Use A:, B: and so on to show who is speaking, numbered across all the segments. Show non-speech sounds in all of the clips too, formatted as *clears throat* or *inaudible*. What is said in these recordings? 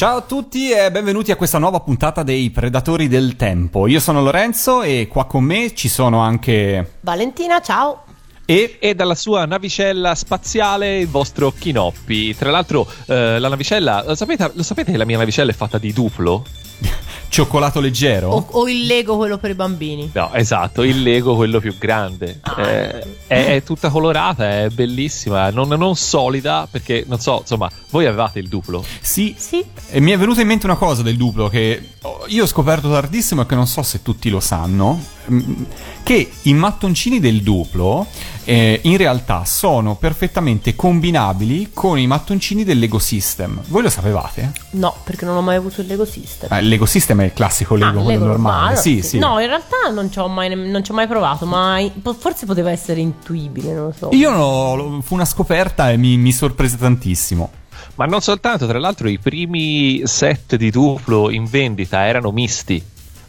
A: Ciao a tutti e benvenuti a questa nuova puntata dei Predatori del Tempo. Io sono Lorenzo e qua con me ci sono anche
B: Valentina, ciao.
C: E, e dalla sua navicella spaziale il vostro Chinoppi. Tra l'altro, eh, la navicella, lo sapete, lo sapete che la mia navicella è fatta di duplo? *laughs*
A: cioccolato leggero?
B: O, o, il Lego quello per i bambini.
C: No, esatto, il Lego quello più grande. Ah. Eh, è, è, tutta colorata, è bellissima, non, non, solida perché, non so, insomma, voi avevate il duplo?
A: Sì, sì. E mi è venuta in mente una cosa del duplo che io ho scoperto tardissimo e che non so se tutti lo sanno, mm, che i mattoncini del duplo eh, in realtà sono perfettamente combinabili con i mattoncini del Lego System. Voi lo sapevate?
B: No, perché non ho mai avuto il Lego System.
A: Eh, System è il classico Lego, ah, quello Lego normale. normale. Sì, sì.
B: No, in realtà non ci ho mai, non ci ho mai provato, ma forse poteva essere intuibile, non lo so.
A: Io no, fu una scoperta e mi, mi sorprese tantissimo.
C: Ma non soltanto, tra l'altro i primi set di duplo in vendita erano misti.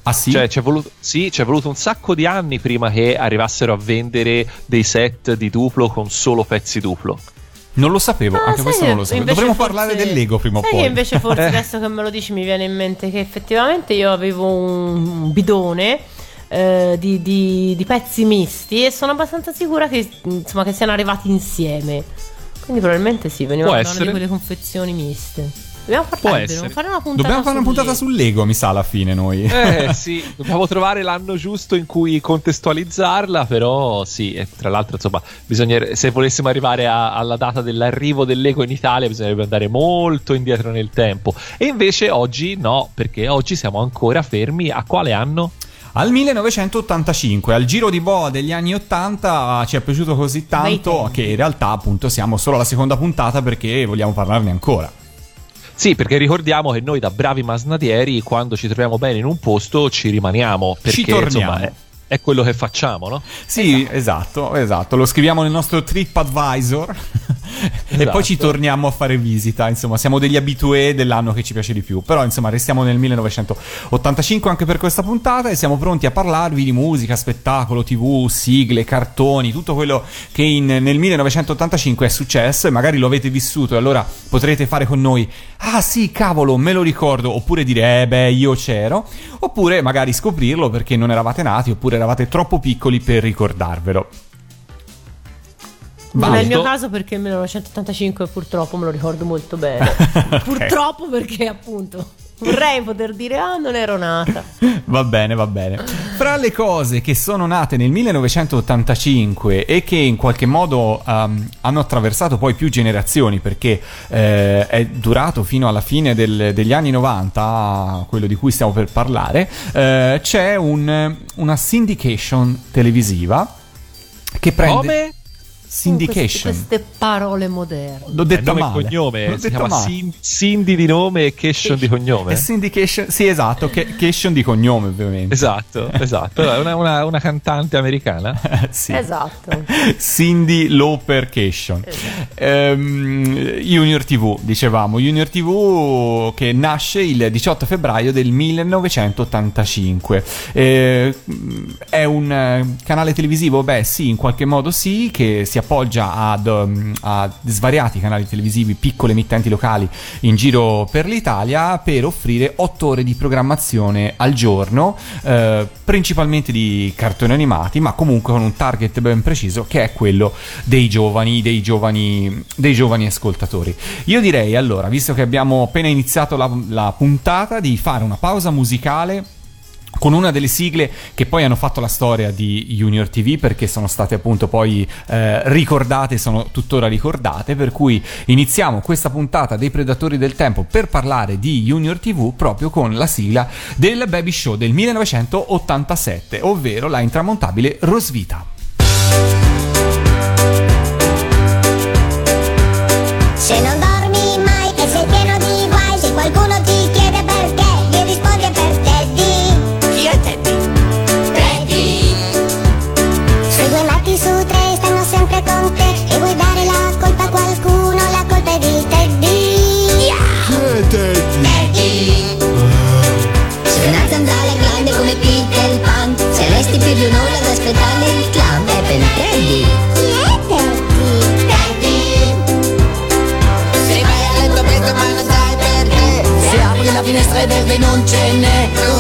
A: Ah sì?
C: Cioè, c'è voluto, sì, c'è voluto un sacco di anni prima che arrivassero a vendere dei set di duplo con solo pezzi duplo.
A: Non lo sapevo, ah, anche questo non lo sapevo. Dovremmo forse... parlare del Lego prima o poi.
B: Invece *laughs* forse adesso che me lo dici mi viene in mente che effettivamente io avevo un bidone eh, di, di, di, pezzi misti e sono abbastanza sicura che, insomma, che siano arrivati insieme. Quindi probabilmente sì, venivano da una di quelle confezioni miste. Dobbiamo, fare, dobbiamo fare una puntata,
A: dobbiamo fare una puntata sul Lego, mi sa, alla fine noi.
C: Eh *laughs* sì, dobbiamo trovare l'anno giusto in cui contestualizzarla, però sì, e tra l'altro insomma, bisognerebbe, se volessimo arrivare a, alla data dell'arrivo del Lego in Italia bisognerebbe andare molto indietro nel tempo. E invece oggi no, perché oggi siamo ancora fermi a quale anno?
A: Al 1985, al giro di boa degli anni 80 ci è piaciuto così tanto che in realtà appunto siamo solo alla seconda puntata perché vogliamo parlarne ancora.
C: Sì, perché ricordiamo che noi da bravi masnadieri, quando ci troviamo bene in un posto, ci rimaniamo. Perché,
A: ci torniamo.
C: Insomma, è, quello che facciamo, no?
A: Sì, esatto, esatto. esatto. Lo scriviamo nel nostro TripAdvisor esatto. *laughs* e poi ci torniamo a fare visita. Insomma, siamo degli abitué dell'anno che ci piace di più. Però, insomma, restiamo nel 1985 anche per questa puntata e siamo pronti a parlarvi di musica, spettacolo, tv, sigle, cartoni, tutto quello che in, nel 1985 è successo e magari lo avete vissuto e allora potrete fare con noi ah sì, cavolo, me lo ricordo, oppure dire eh beh, io c'ero, oppure magari scoprirlo perché non eravate nati oppure eravate troppo piccoli per ricordarvelo.
B: Non è il mio caso perché il 1985 purtroppo me lo ricordo molto bene. *laughs* okay. Purtroppo perché appunto Vorrei poter dire, ah, non ero nata. *laughs*
A: va bene, va bene. Fra le cose che sono nate nel 1985 e che in qualche modo um, hanno attraversato poi più generazioni, perché eh, è durato fino alla fine del, degli anni 90, quello di cui stiamo per parlare, eh, c'è un, una syndication televisiva che prende...
C: Come?
A: Syndication.
B: Queste, queste, parole moderne.
A: L'ho detto
C: nome
A: male.
C: cognome. L'ho si chiama male. Cindy di nome e Cation di cognome.
A: È syndication, sì, esatto. Cation di cognome, ovviamente.
C: Esatto, *laughs* esatto. Una, una, una cantante americana. *laughs*
A: sì.
B: Esatto.
A: Cindy Lauper Cation. Esatto. Um, Junior TV, dicevamo. Junior TV che nasce il 18 febbraio del 1985. Eh, è un eh, canale televisivo? Beh, sì, in qualche modo sì, che si appoggia ad, um, a svariati canali televisivi, piccole emittenti locali in giro per l'Italia per offrire 8 ore di programmazione al giorno, eh, principalmente di cartoni animati, ma comunque con un target ben preciso che è quello dei giovani, dei giovani, dei giovani ascoltatori. Io direi allora, visto che abbiamo appena iniziato la, la puntata, di fare una pausa musicale con una delle sigle che poi hanno fatto la storia di Junior TV perché sono state appunto poi eh, ricordate, sono tuttora ricordate, per cui iniziamo questa puntata dei Predatori del Tempo per parlare di Junior TV proprio con la sigla del Baby Show del 1987, ovvero la intramontabile Rosvita. Se non
D: apri la finestra e verde non ce n'è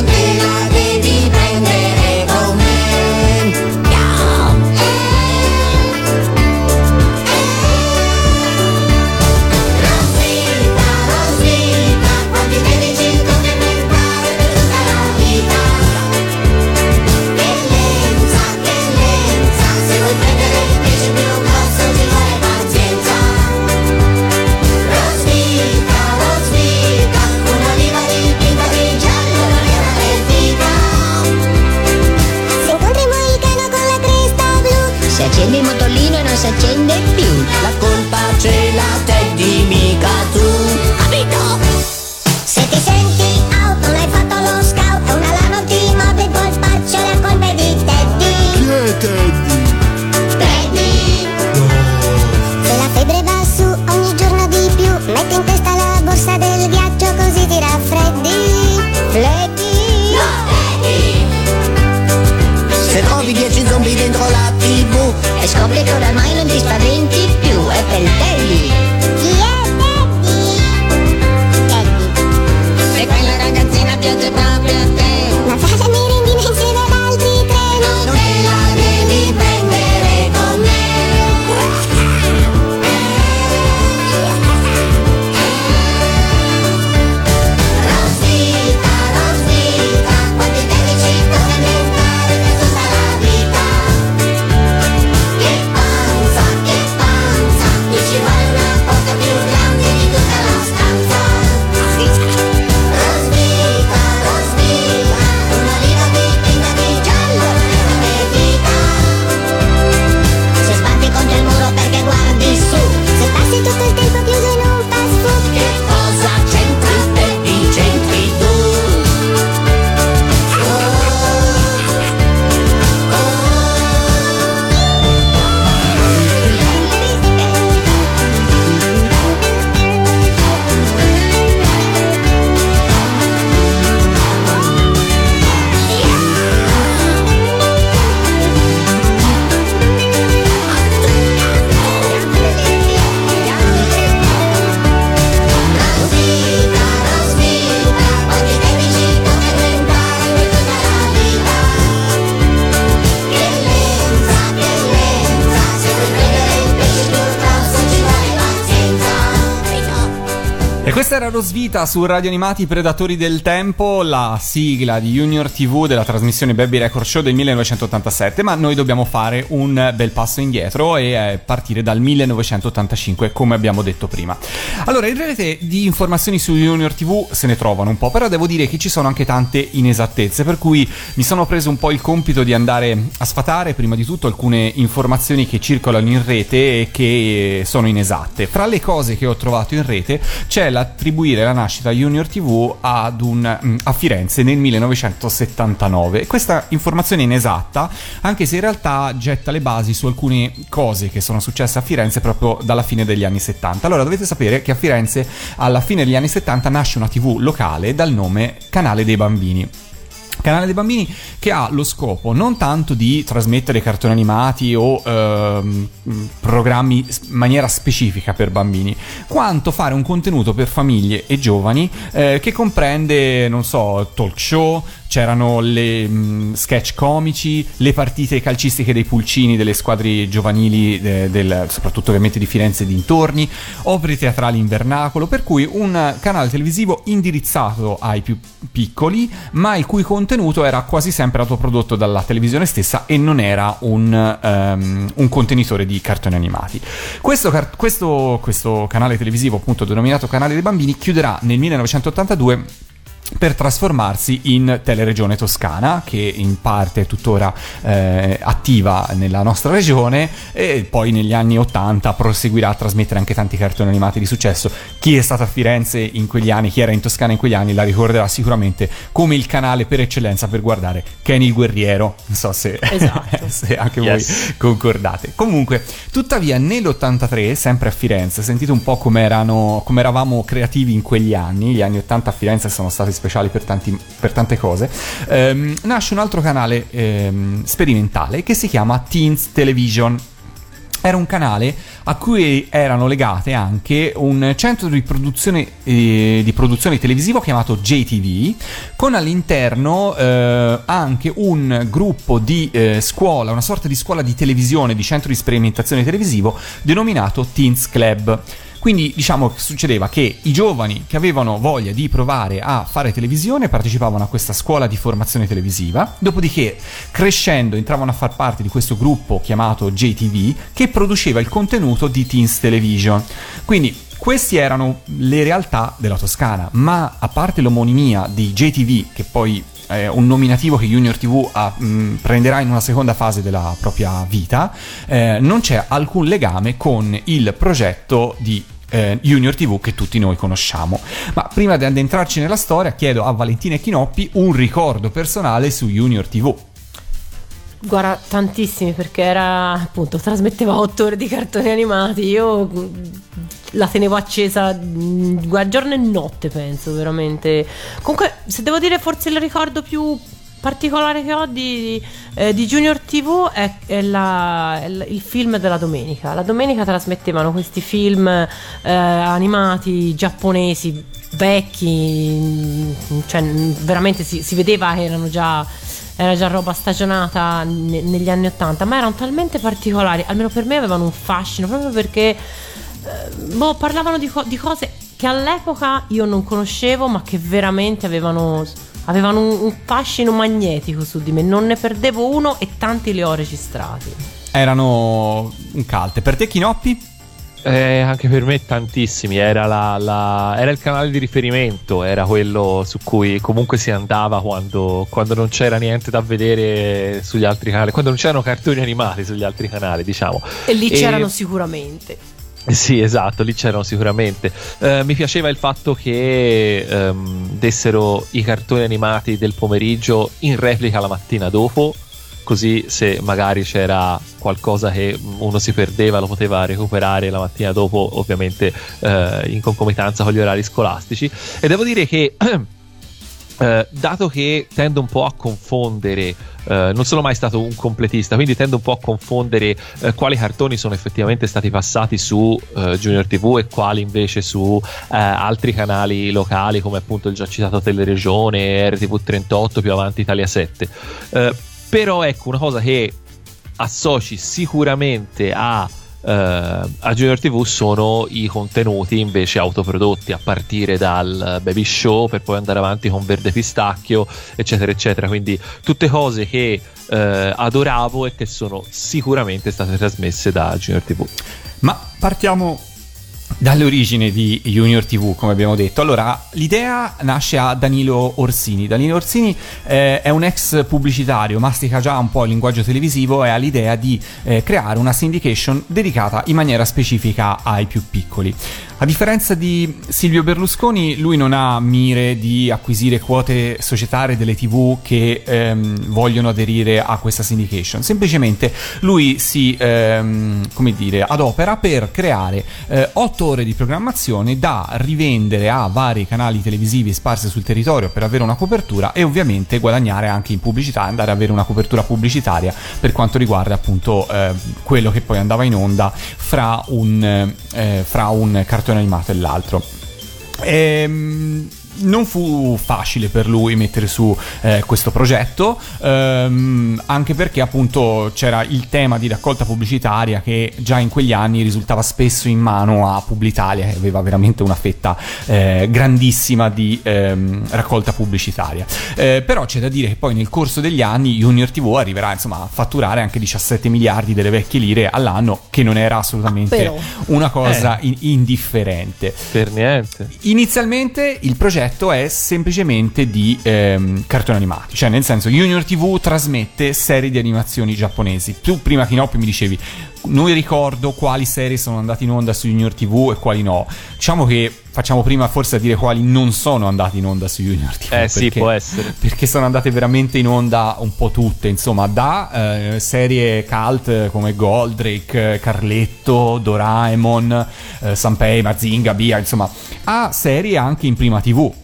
D: Rosvita su
A: Radio Animati Predatori del Tempo, la sigla di Junior TV della trasmissione Baby Record Show del 1987, ma noi dobbiamo fare un bel passo indietro e eh, partire dal 1985, come abbiamo detto prima. Allora, in rete di informazioni su Junior TV se ne trovano un po', però devo dire che ci sono anche tante inesattezze, per cui mi sono preso un po' il compito di andare a sfatare prima di tutto alcune informazioni che circolano in rete e che sono inesatte. Fra le cose che ho trovato in rete c'è l'attribuire la nascita Junior TV un, mm, a Firenze nel 1979. Questa informazione è inesatta, anche se in realtà getta le basi su alcune cose che sono successe a Firenze proprio dalla fine degli anni 70. Allora dovete sapere che a Firenze alla fine degli anni 70 nasce una TV locale dal nome Canale dei Bambini. Canale dei bambini che ha lo scopo non tanto di trasmettere cartoni animati o ehm, programmi in maniera specifica per bambini, quanto fare un contenuto per famiglie e giovani eh, che comprende, non so, talk show, c'erano le mh, sketch comici, le partite calcistiche dei pulcini delle squadre giovanili, eh, del- soprattutto ovviamente di Firenze e dintorni, opere teatrali in vernacolo, per cui un canale televisivo indirizzato ai più piccoli, ma il cui contenuto era quasi sempre autoprodotto dalla televisione stessa e non era un, ehm, un contenitore di cartoni animati. Questo, car- questo- questo canale televisivo, appunto denominato Canale dei Bambini, chiuderà nel 1982 per trasformarsi in Teleregione Toscana, che in parte è tuttora eh, attiva nella nostra regione, e poi negli anni 80 proseguirà a trasmettere anche tanti cartoni animati di successo. Chi è stato a Firenze in quegli anni, chi era in Toscana in quegli anni, la ricorderà sicuramente come il canale per eccellenza per guardare Kenny il Guerriero. Non so se,
B: Esatto. *laughs*
A: se anche
C: Yes.
A: voi concordate. Comunque, tuttavia, nell'83, sempre a Firenze, sentite un po' come eravamo creativi in quegli anni. Gli anni 80 a Firenze sono stati specialmente speciali per, tanti- per tante cose, ehm, nasce un altro canale ehm, sperimentale che si chiama Teens Television era un canale a cui erano legate anche un centro di produzione, eh, di produzione televisivo chiamato JTV, con all'interno eh, anche un gruppo di eh, scuola, una sorta di scuola di televisione, di centro di sperimentazione televisivo denominato Teens Club. Quindi diciamo che succedeva che i giovani che avevano voglia di provare a fare televisione partecipavano a questa scuola di formazione televisiva, dopodiché crescendo entravano a far parte di questo gruppo chiamato JTV che produceva il contenuto di Teens Television. Quindi queste erano le realtà della Toscana, ma a parte l'omonimia di JTV, che poi è un nominativo che Junior TV ha, mh, prenderà in una seconda fase della propria vita, eh, non c'è alcun legame con il progetto di eh, Junior TV che tutti noi conosciamo. Ma prima di addentrarci nella storia, chiedo a Valentina Chinoppi un ricordo personale su Junior TV.
B: Guarda, tantissimi perché era appunto trasmetteva otto ore di cartoni animati. Io mm, la tenevo accesa mm, giorno e notte, penso veramente. Comunque, se devo dire, forse il ricordo più particolare che ho di, eh, di Junior TV è, è, la, è, il film della domenica. La domenica trasmettevano questi film eh, animati giapponesi vecchi, mm, cioè veramente si, si vedeva che erano già era già roba stagionata ne- negli anni Ottanta, ma erano talmente particolari, almeno per me avevano un fascino, proprio perché eh, boh, parlavano di, co- di, cose che all'epoca io non conoscevo, ma che veramente avevano, avevano un, un fascino magnetico su di me. Non ne perdevo uno e tanti li ho registrati.
A: Erano un cult. Per te, Chinoppi?
C: Eh, anche per me tantissimi, era, la, la, era, il canale di riferimento, era quello su cui comunque si andava quando, quando, non c'era niente da vedere sugli altri canali, quando non c'erano cartoni animati sugli altri canali, diciamo.
B: E lì e... c'erano sicuramente.
C: Sì, esatto, lì c'erano sicuramente. Uh, mi piaceva il fatto che um, dessero i cartoni animati del pomeriggio in replica la mattina dopo così se magari c'era qualcosa che uno si perdeva lo poteva recuperare la mattina dopo ovviamente eh, in concomitanza con gli orari scolastici e devo dire che *clears throat* eh, dato che tendo un po' a confondere Uh, non sono mai stato un completista, quindi tendo un po' a confondere uh, quali cartoni sono effettivamente stati passati su uh, Junior TV e quali invece su altri canali locali come appunto il già citato Teleregione, RTV 38, più avanti Italia 7. Però ecco una cosa che associ sicuramente a, a Junior TV sono i contenuti invece autoprodotti a partire dal baby show per poi andare avanti con Verde Pistacchio eccetera eccetera. Quindi tutte cose che eh, adoravo e che sono sicuramente state trasmesse da Junior TV
A: ma partiamo dalle origini di Junior TV, come abbiamo detto. Allora, l'idea nasce a Danilo Orsini. Danilo Orsini eh, è un ex pubblicitario, mastica già un po' il linguaggio televisivo e ha l'idea di eh, creare una syndication dedicata in maniera specifica ai più piccoli. A differenza di Silvio Berlusconi, lui non ha mire di acquisire quote societarie delle TV che ehm, vogliono aderire a questa syndication. Semplicemente lui si, ehm, come dire, adopera per creare eh, otto ore di programmazione da rivendere a vari canali televisivi sparsi sul territorio per avere una copertura e ovviamente guadagnare anche in pubblicità, andare ad avere una copertura pubblicitaria per quanto riguarda appunto eh, quello che poi andava in onda fra un, eh, fra un cartone cartone animato e l'altro. Ehm, non fu facile per lui mettere su eh, questo progetto, ehm, anche perché appunto c'era il tema di raccolta pubblicitaria che già in quegli anni risultava spesso in mano a Publitalia, che aveva veramente una fetta eh, grandissima di ehm, raccolta pubblicitaria. Eh, però c'è da dire che poi nel corso degli anni Junior TV arriverà insomma a fatturare anche 17 miliardi delle vecchie lire all'anno, che non era assolutamente però. una cosa eh. in- indifferente.
C: Per niente.
A: Inizialmente il progetto progetto è semplicemente di ehm, cartoni animati, cioè nel senso Junior TV trasmette serie di animazioni giapponesi. Tu prima Kinoppi mi dicevi non ricordo quali serie sono andate in onda su Junior TV e quali no. Diciamo che facciamo prima forse a dire quali non sono andate in onda su Junior TV.
C: Eh perché, sì, può essere.
A: Perché sono andate veramente in onda un po' tutte, insomma, da eh, serie cult come Goldrake, Carletto, Doraemon, eh, Sanpei, Mazinga, Bia, insomma, a serie anche in prima TV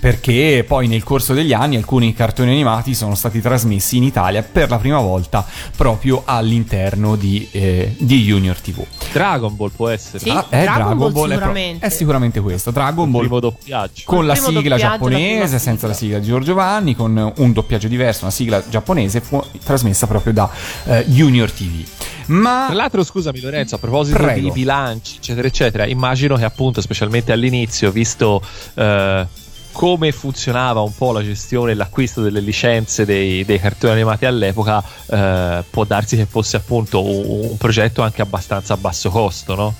A: perché poi nel corso degli anni alcuni cartoni animati sono stati trasmessi in Italia per la prima volta proprio all'interno di, eh, di Junior TV.
C: Dragon Ball può essere.
B: Sì,
A: Ah, eh,
B: Dragon Ball
A: è, pro-
B: sicuramente.
A: è sicuramente questo. Dragon
C: Il
A: Ball
C: primo doppiaggio.
A: con la
B: primo
A: sigla giapponese, senza la
B: sigla.
A: sigla di Giorgio Vanni, con un doppiaggio diverso, una sigla giapponese fu trasmessa proprio da eh, Junior TV. Ma
C: Tra l'altro, scusami Lorenzo, a proposito
A: Prego.
C: di bilanci, eccetera, eccetera, immagino che appunto, specialmente all'inizio, visto eh, come funzionava un po' la gestione e l'acquisto delle licenze dei, dei cartoni animati all'epoca, eh, può darsi che fosse appunto un, un progetto anche abbastanza a basso costo, no?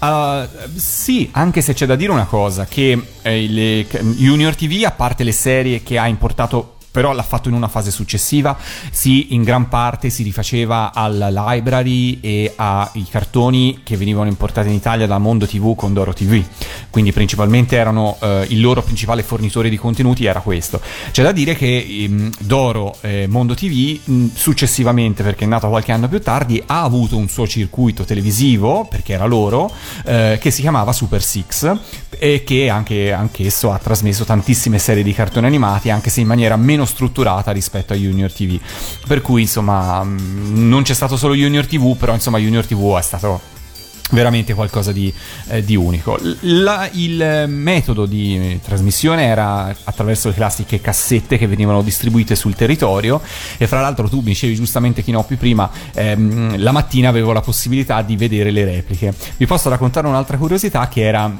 A: Uh, sì, anche se c'è da dire una cosa, che eh, le- Junior TV, a parte le serie che ha importato però l'ha fatto in una fase successiva, si in gran parte si rifaceva alla library e ai cartoni che venivano importati in Italia da Mondo TV con Doro TV. Quindi principalmente erano eh, il loro principale fornitore di contenuti era questo. C'è da dire che ehm, Doro eh, Mondo TV mh, successivamente, perché è nato qualche anno più tardi, ha avuto un suo circuito televisivo, perché era loro, eh, che si chiamava Super Six e che anche anch'esso ha trasmesso tantissime serie di cartoni animati, anche se in maniera meno strutturata rispetto a Junior TV. Per cui insomma mh, non c'è stato solo Junior TV, però insomma Junior TV è stato veramente qualcosa di, eh, di unico. La- il metodo di trasmissione era attraverso le classiche cassette che venivano distribuite sul territorio e fra l'altro tu mi dicevi giustamente Chinoppi prima, ehm, la mattina avevo la possibilità di vedere le repliche. Vi posso raccontare un'altra curiosità che era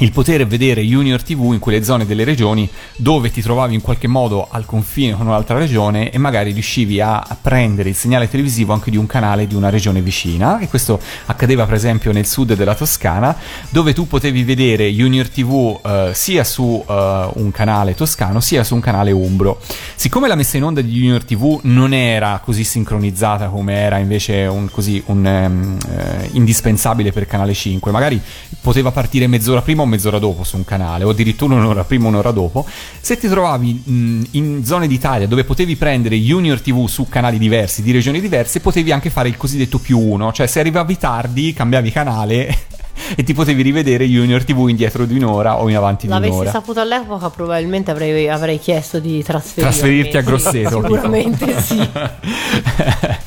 A: il poter vedere Junior TV in quelle zone delle regioni dove ti trovavi in qualche modo al confine con un'altra regione e magari riuscivi a prendere il segnale televisivo anche di un canale di una regione vicina. E questo accadeva per esempio nel sud della Toscana dove tu potevi vedere Junior TV eh, sia su eh, un canale toscano sia su un canale umbro. Siccome la messa in onda di Junior TV non era così sincronizzata come era invece un, così, un ehm, eh, indispensabile per Canale 5 magari poteva partire mezz'ora prima o mezz'ora dopo su un canale o addirittura un'ora prima un'ora dopo se ti trovavi mh, in zone d'Italia dove potevi prendere Junior TV su canali diversi di regioni diverse potevi anche fare il cosiddetto più uno cioè se arrivavi tardi cambiavi canale *laughs* e ti potevi rivedere Junior TV indietro di un'ora o in avanti di
B: L'avessi
A: un'ora
B: saputo all'epoca, probabilmente avrei, avrei chiesto di.
A: Trasferirti a Grosseto,
B: Sicuramente sì. *laughs*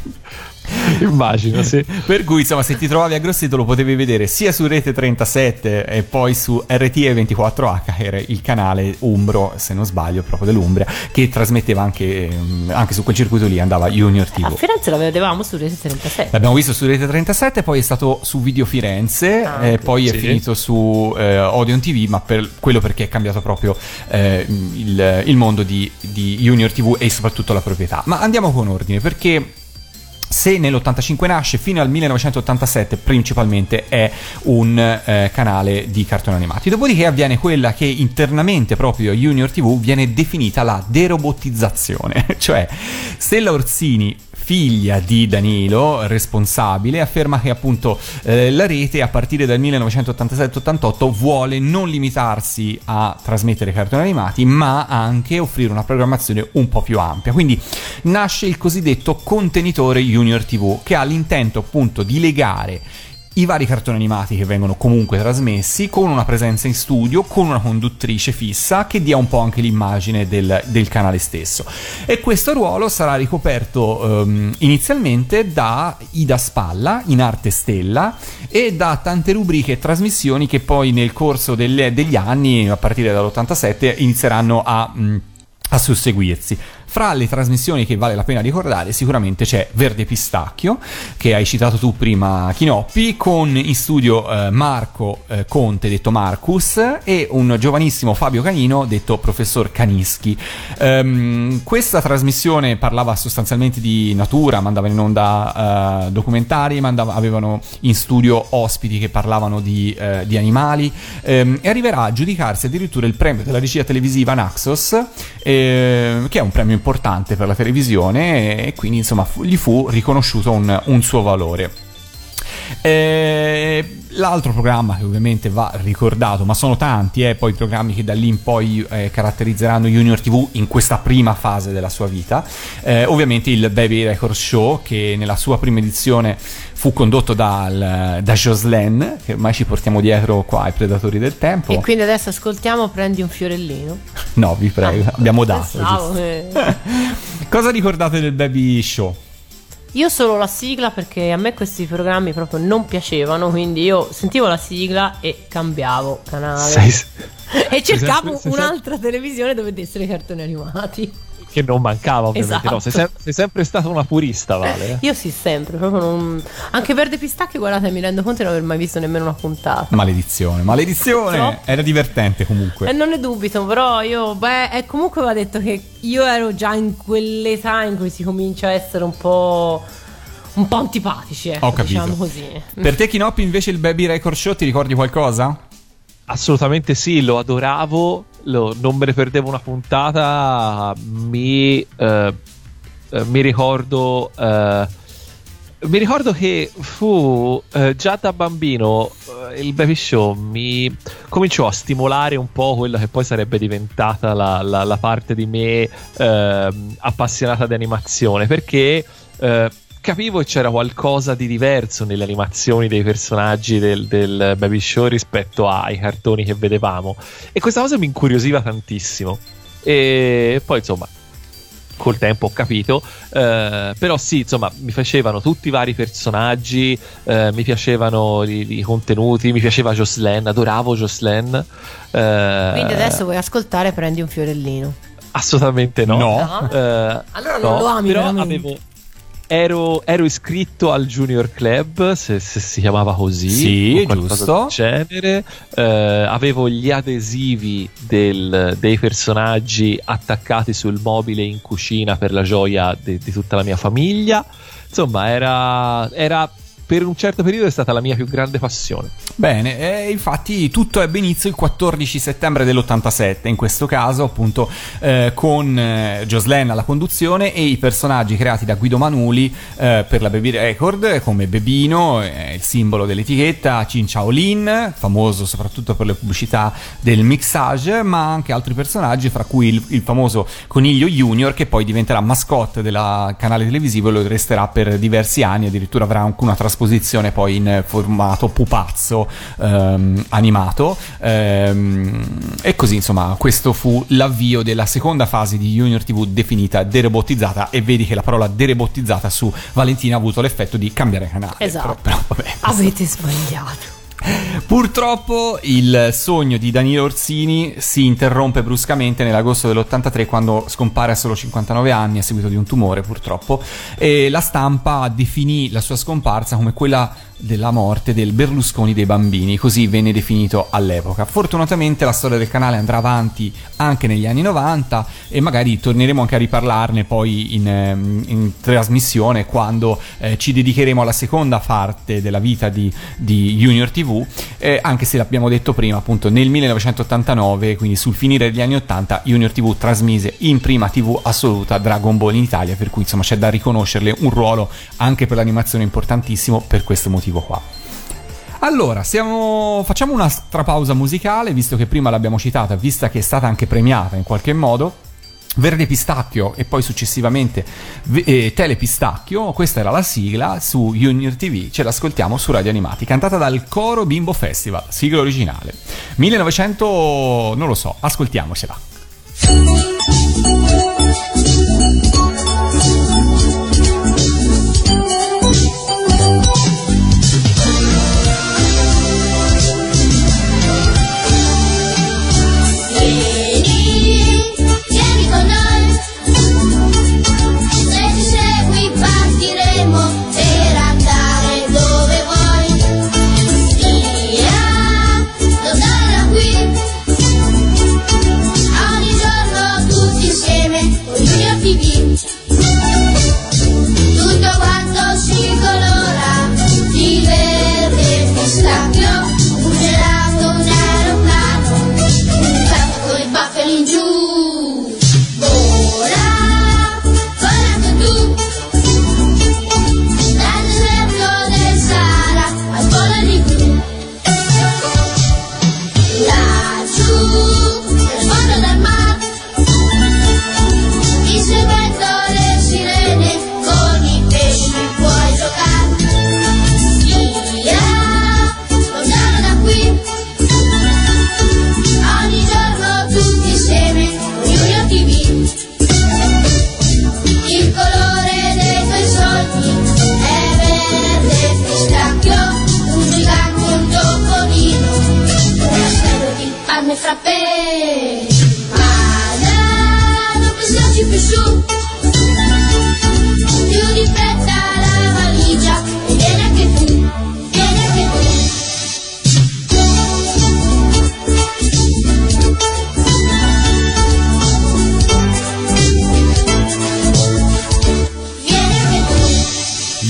B: *laughs*
C: Immagino, sì.
A: Per cui, insomma, se ti trovavi a Grosseto lo potevi vedere sia su Rete 37 e poi su RTE 24H, che era il canale Umbro, se non sbaglio, proprio dell'Umbria, che trasmetteva anche, mm, anche su quel circuito lì, andava Junior
B: A
A: TV.
B: Firenze la vedevamo su Rete 37.
A: L'abbiamo visto su Rete 37, poi è stato su Video Firenze,
B: Ah,
A: eh, poi è
C: Sì.
A: finito su eh, Odeon TV, ma per quello perché è cambiato proprio eh, il, il mondo di, di Junior TV e soprattutto la proprietà. Ma andiamo con ordine, perché se nell'85 nasce, fino al 1987 principalmente è un eh, canale di cartoni animati. Dopodiché avviene quella che internamente proprio Junior TV viene definita la derobottizzazione, *laughs* cioè Stella Orsini figlia di Danilo, responsabile, afferma che appunto eh, la rete a partire dal 1987-88 vuole non limitarsi a trasmettere cartoni animati, ma anche offrire una programmazione un po' più ampia. Quindi nasce il cosiddetto contenitore Junior TV, che ha l'intento appunto di legare i vari cartoni animati che vengono comunque trasmessi con una presenza in studio, con una conduttrice fissa che dia un po' anche l'immagine del, del canale stesso. E questo ruolo sarà ricoperto ehm, inizialmente da Ida Spalla in arte stella e da tante rubriche e trasmissioni che poi nel corso delle- degli anni, a partire dall'87, inizieranno a... mh, a susseguirsi. Fra le trasmissioni che vale la pena ricordare sicuramente c'è Verde Pistacchio, che hai citato tu prima Chinoppi, con in studio eh, Marco eh, Conte, detto Marcus, e un giovanissimo Fabio Canino, detto Professor Canischi. Ehm, questa trasmissione parlava sostanzialmente di natura, mandava in onda eh, documentari, mandava- avevano in studio ospiti che parlavano di, eh, di animali ehm, e arriverà a giudicarsi addirittura il premio della regia televisiva Naxos, eh, che è un premio importante per la televisione e quindi insomma fu- gli fu riconosciuto un, un suo valore. Eh, L'altro programma che ovviamente va ricordato, ma sono tanti, eh, poi i programmi che da lì in poi eh, caratterizzeranno Junior TV in questa prima fase della sua vita, eh, ovviamente il Baby Record Show che nella sua prima edizione fu condotto dal, da Jocelyn, che ormai ci portiamo dietro qua ai Predatori del Tempo.
B: E quindi adesso ascoltiamo Prendi un fiorellino.
A: No, vi prego,
B: Ah,
A: abbiamo dato.
B: pensavo *laughs*
A: Cosa ricordate del Baby Show?
B: Io solo la sigla perché a me questi programmi proprio non piacevano, quindi io sentivo la sigla e cambiavo canale.
C: Sei- *laughs*
B: e cercavo
C: sempre- sei
B: un'altra televisione dove dessero i cartoni animati.
C: Che non mancava ovviamente.
B: Esatto.
C: No, sei, sem- sei sempre stata una purista, Vale. eh. *laughs*
B: Io sì, sempre, proprio non... Anche Verde Pistacchio, guardate, mi rendo conto di non aver mai visto nemmeno una puntata.
A: Maledizione, maledizione!
B: Troppo.
A: Era divertente comunque.
B: E non ne dubito, però io, beh, e comunque va detto che io ero già in quell'età in cui si comincia a essere un po'. un po' antipatici, ecco,
A: Ho capito.
B: diciamo così.
A: Per te, Kinoppi, invece il Baby Record Show ti ricordi qualcosa?
C: Assolutamente sì, lo adoravo, lo- non me ne perdevo una puntata, mi, eh, eh, mi ricordo... eh, mi ricordo che fu eh, già da bambino eh, il baby show mi cominciò a stimolare un po' quella che poi sarebbe diventata la, la- la parte di me ehm, appassionata di animazione perché eh, capivo che c'era qualcosa di diverso nelle animazioni dei personaggi del, del baby show rispetto ai cartoni che vedevamo e questa cosa mi incuriosiva tantissimo e poi insomma col tempo ho capito, eh, però sì, insomma, mi facevano tutti i vari personaggi, eh, mi piacevano i, i contenuti, mi piaceva Jocelyn, adoravo Jocelyn. eh,
B: Quindi adesso vuoi ascoltare Prendi un fiorellino.
C: Assolutamente no.
A: No.
C: Eh,
B: Allora non lo ami
C: però
B: veramente.
C: avevo- ero, ero iscritto al Junior Club, se, se si chiamava così,
A: Sì, giusto.
C: genere. Eh, avevo gli adesivi del- dei personaggi attaccati sul mobile in cucina per la gioia di, di tutta la mia famiglia. Insomma, era, era per un certo periodo è stata la mia più grande passione.
A: Bene, infatti tutto ebbe inizio il 14 settembre dell'87, in questo caso appunto eh, con eh, Jocelyn alla conduzione e i personaggi creati da Guido Manuli eh, per la Baby Record, come Bebino, eh, il simbolo dell'etichetta, Cin Ciao Lin, famoso soprattutto per le pubblicità del mixage, ma anche altri personaggi, fra cui il, il famoso Coniglio Junior, che poi diventerà mascotte del canale televisivo e lo resterà per diversi anni, addirittura avrà anche una trasposizione poi in formato pupazzo ehm, animato ehm, e così insomma questo fu l'avvio della seconda fase di Junior TV definita derobotizzata e vedi che la parola derobotizzata su Valentina ha avuto l'effetto di cambiare canale
B: Esatto.
A: Però- però vabbè,
B: Avete sbagliato.
A: Purtroppo il sogno di Danilo Orsini si interrompe bruscamente nell'agosto dell'83 quando scompare a solo 59 anni a seguito di un tumore purtroppo. E la stampa definì la sua scomparsa come quella della morte del Berlusconi dei bambini, così venne definito all'epoca. Fortunatamente la storia del canale andrà avanti anche negli anni 90 e magari torneremo anche a riparlarne poi in, ehm, in trasmissione quando eh, ci dedicheremo alla seconda parte della vita di, di Junior TV, eh, anche se l'abbiamo detto prima, appunto nel 1989, quindi sul finire degli anni 80, Junior TV trasmise in prima TV assoluta Dragon Ball in Italia, per cui insomma c'è da riconoscerle un ruolo anche per l'animazione importantissimo per questo motivo qua. Allora, siamo... facciamo una strapausa musicale, visto che prima l'abbiamo citata, vista che è stata anche premiata in qualche modo. Verde Pistacchio e poi successivamente eh, Tele questa era la sigla su Junior TV, ce l'ascoltiamo su Radio Animati, cantata dal Coro Bimbo Festival, sigla originale. 1900, non lo so, ascoltiamocela.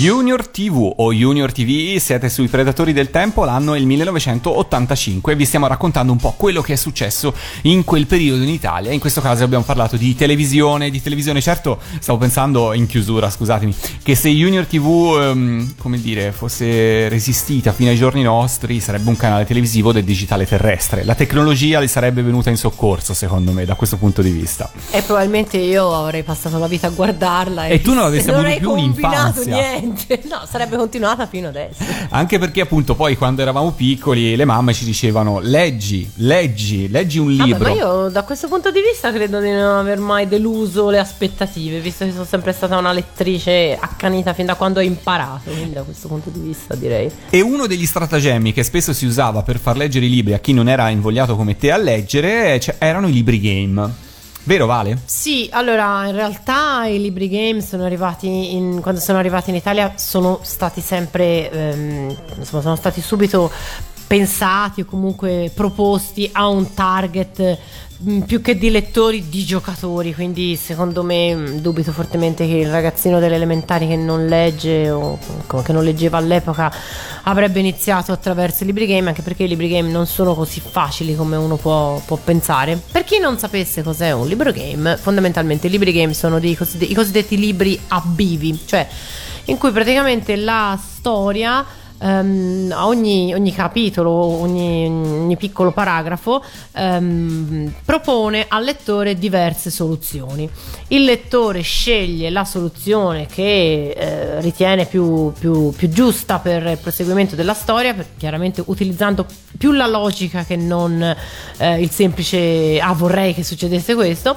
A: Junior TV o Junior TV, siete sui Predatori del Tempo, l'anno è il 1985 e vi stiamo raccontando un po' quello che è successo in quel periodo in Italia. In questo caso abbiamo parlato di televisione, di televisione, certo stavo pensando in chiusura, scusatemi, che se Junior TV, ehm, come dire, fosse resistita fino ai giorni nostri sarebbe un canale televisivo del digitale terrestre. La tecnologia le sarebbe venuta in soccorso, secondo me, da questo punto di vista.
B: E probabilmente io avrei passato la vita a guardarla.
A: E tu non
B: avrei
A: più
B: combinato
A: un'infanzia.
B: niente. No, sarebbe continuata fino adesso.
A: Anche perché appunto poi quando eravamo piccoli le mamme ci dicevano leggi, leggi, leggi un
B: Vabbè,
A: libro.
B: ma io da questo punto di vista credo di non aver mai deluso le aspettative, visto che sono sempre stata una lettrice accanita fin da quando ho imparato. Quindi da questo punto di vista direi.
A: E uno degli stratagemmi che spesso si usava per far leggere i libri a chi non era invogliato come te a leggere cioè, erano i libri game. Vero Vale?
B: Sì, allora in realtà i libri game sono arrivati in, quando sono arrivati in Italia sono stati sempre, ehm, insomma, sono stati subito pensati o comunque proposti a un target più che di lettori di giocatori. Quindi secondo me mh, dubito fortemente che il ragazzino delle elementari che non legge o che non leggeva all'epoca avrebbe iniziato attraverso i libri game anche perché i libri game non sono così facili come uno può, può pensare. Per chi non sapesse cos'è un libro game fondamentalmente i libri game sono dei coside- i cosiddetti libri a bivi cioè in cui praticamente la storia a ogni, ogni capitolo, ogni, ogni piccolo paragrafo ehm, propone al lettore diverse soluzioni. Il lettore sceglie la soluzione che eh, ritiene più, più- più giusta per il proseguimento della storia, per- chiaramente utilizzando più la logica che non eh, il semplice ah vorrei che succedesse questo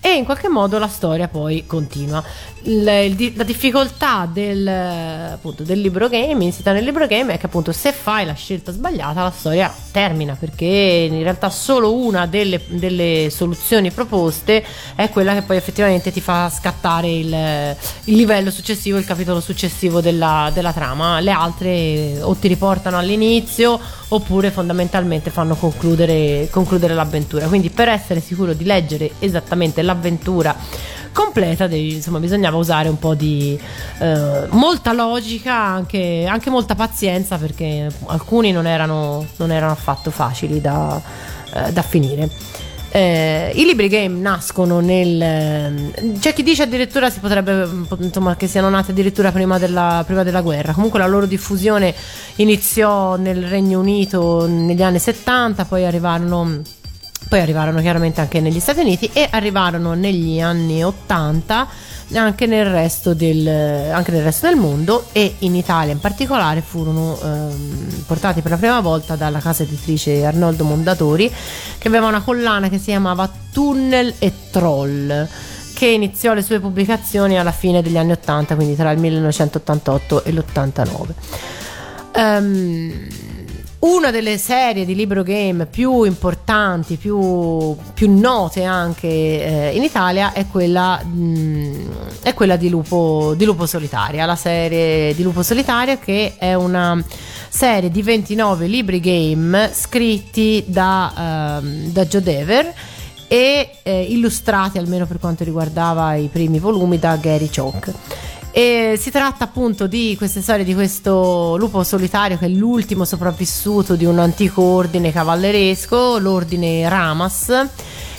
B: e in qualche modo la storia poi continua. La difficoltà del, appunto, del libro game, insita nel libro game, è che appunto se fai la scelta sbagliata la storia termina perché in realtà solo una delle, delle soluzioni proposte è quella che poi effettivamente ti fa scattare il, il livello successivo, il capitolo successivo della, della trama. Le altre o ti riportano all'inizio oppure fondamentalmente fanno concludere, concludere l'avventura. Quindi per essere sicuro di leggere esattamente l'avventura completa devi- insomma bisognava usare un po' di eh, molta logica anche, anche molta pazienza perché alcuni non erano, non erano affatto facili da, eh, da finire. Eh, i libri game nascono nel c'è chi dice addirittura si potrebbe insomma che siano nati addirittura prima della, prima della guerra. Comunque la loro diffusione iniziò nel Regno Unito negli anni 70 poi arrivarono poi arrivarono chiaramente anche negli Stati Uniti e arrivarono negli anni 80 anche nel resto del, anche nel resto del mondo e in Italia in particolare furono ehm, portati per la prima volta dalla casa editrice Arnoldo Mondadori che aveva una collana che si chiamava Tunnel e Troll che iniziò le sue pubblicazioni alla fine degli anni 80 quindi tra il 1988 e l'89 Ehm, una delle serie di libro game più importanti, più, più note anche eh, in Italia è quella, mh, è quella di, Lupo, di Lupo Solitaria, la serie di Lupo Solitaria che è una serie di 29 libri game scritti da, ehm, da Joe Dever e eh, illustrati almeno per quanto riguardava i primi volumi da Gary Chalk. E si tratta appunto di queste storie di questo lupo solitario che è l'ultimo sopravvissuto di un antico ordine cavalleresco, l'ordine Ramas.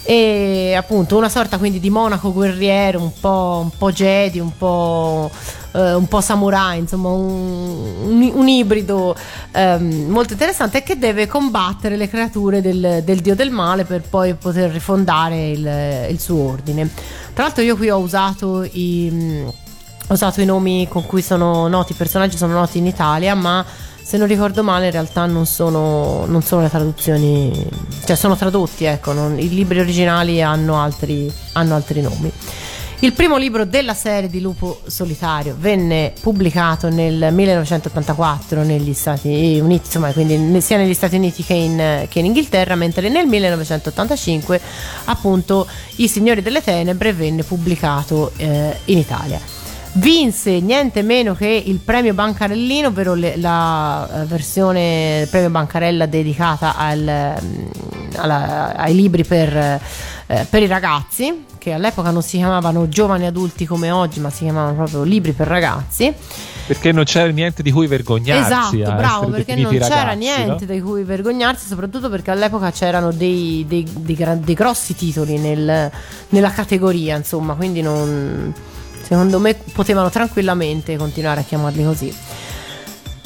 B: E appunto una sorta quindi di monaco guerriero, un po', un po' Jedi, un po', eh, un po' samurai, insomma un, un- un ibrido ehm, molto interessante che deve combattere le creature del, del dio del male per poi poter rifondare il, il suo ordine. Tra l'altro io qui ho usato i usato i nomi con cui sono noti i personaggi, sono noti in Italia, ma se non ricordo male in realtà non sono, non sono le traduzioni, cioè sono tradotti, ecco, non- i libri originali hanno altri, hanno altri nomi. Il primo libro della serie di Lupo Solitario venne pubblicato nel 1984 negli Stati Uniti, insomma, quindi sia negli Stati Uniti che in, che in Inghilterra, mentre nel 1985 appunto I Signori delle Tenebre venne pubblicato eh, in Italia. Vinse niente meno che il premio Bancarellino, ovvero le- la eh, versione del premio Bancarella dedicata al, mm, alla- ai libri per, eh, per i ragazzi, che all'epoca non si chiamavano giovani adulti come oggi, ma si chiamavano proprio libri per ragazzi.
C: Perché non c'era niente di cui vergognarsi.
B: Esatto,
C: a
B: bravo, perché non
C: definiti
B: c'era
C: ragazzi,
B: niente
C: no?
B: di cui vergognarsi, soprattutto perché all'epoca c'erano dei, dei- dei dei grossi titoli nel- nella categoria, insomma, quindi non, secondo me potevano tranquillamente continuare a chiamarli così.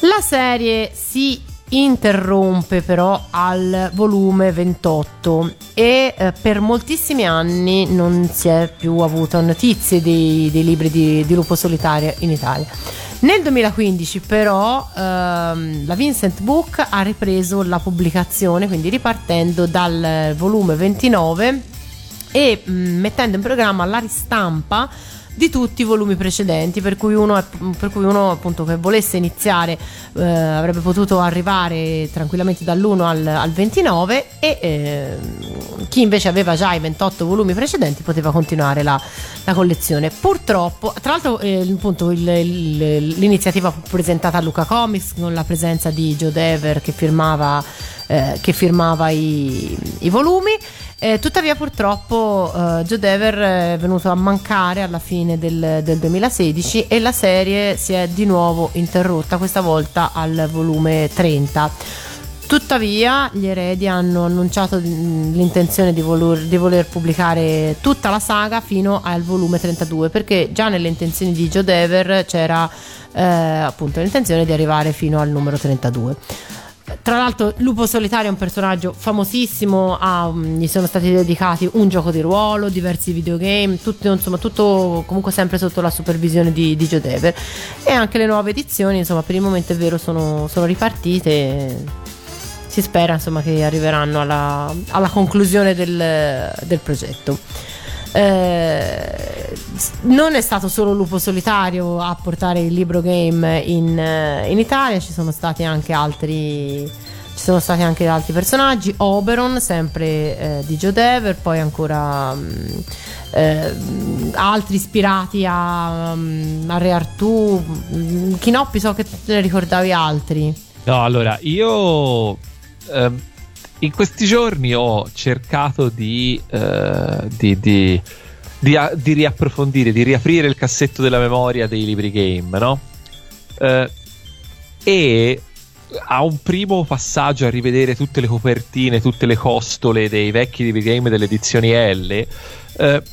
B: La serie si interrompe però al volume 28 e eh, per moltissimi anni non si è più avuto notizie dei, dei libri di, di Lupo Solitario in Italia. Nel 2015 però ehm, la Vincent Book ha ripreso la pubblicazione, quindi ripartendo dal volume 29 e mh, mettendo in programma la ristampa di tutti i volumi precedenti per cui uno, per cui uno appunto che volesse iniziare eh, avrebbe potuto arrivare tranquillamente dall'1 al, al 29 e eh, chi invece aveva già i 28 volumi precedenti poteva continuare la, la collezione purtroppo tra l'altro eh, appunto il- il- l'iniziativa fu presentata a Luca Comics con la presenza di Joe Dever che firmava eh, che firmava i, i volumi. Eh, tuttavia, purtroppo, eh, Joe Dever è venuto a mancare alla fine del, del 2016 e la serie si è di nuovo interrotta, questa volta al volume 30. Tuttavia, gli eredi hanno annunciato mh, l'intenzione di voler, di voler pubblicare tutta la saga fino al volume 32, perché già nelle intenzioni di Joe Dever c'era eh, appunto l'intenzione di arrivare fino al numero 32. Tra l'altro, Lupo Solitario è un personaggio famosissimo, ha, um, gli sono stati dedicati un gioco di ruolo, diversi videogame, tutto, insomma, tutto comunque sempre sotto la supervisione di, di Joe Dever. E anche le nuove edizioni, insomma, per il momento è vero, sono, sono ripartite. Si spera insomma che arriveranno alla, alla conclusione del, del progetto. Eh, non è stato solo Lupo Solitario a portare il libro game in, eh, in Italia, ci sono stati anche altri. Ci sono stati anche altri personaggi, Oberon, sempre eh, di Joe Dever, poi ancora mh, eh, mh, altri ispirati a, mh, a Re Artù. Chinoppi, so che te ne ricordavi altri.
C: No, allora, io ehm, in questi giorni ho cercato di, eh, di, di, di riapprofondire, di riaprire il cassetto della memoria dei libri game, no? Eh, e a un primo passaggio a rivedere tutte le copertine, tutte le costole dei vecchi libri game delle edizioni L, eh,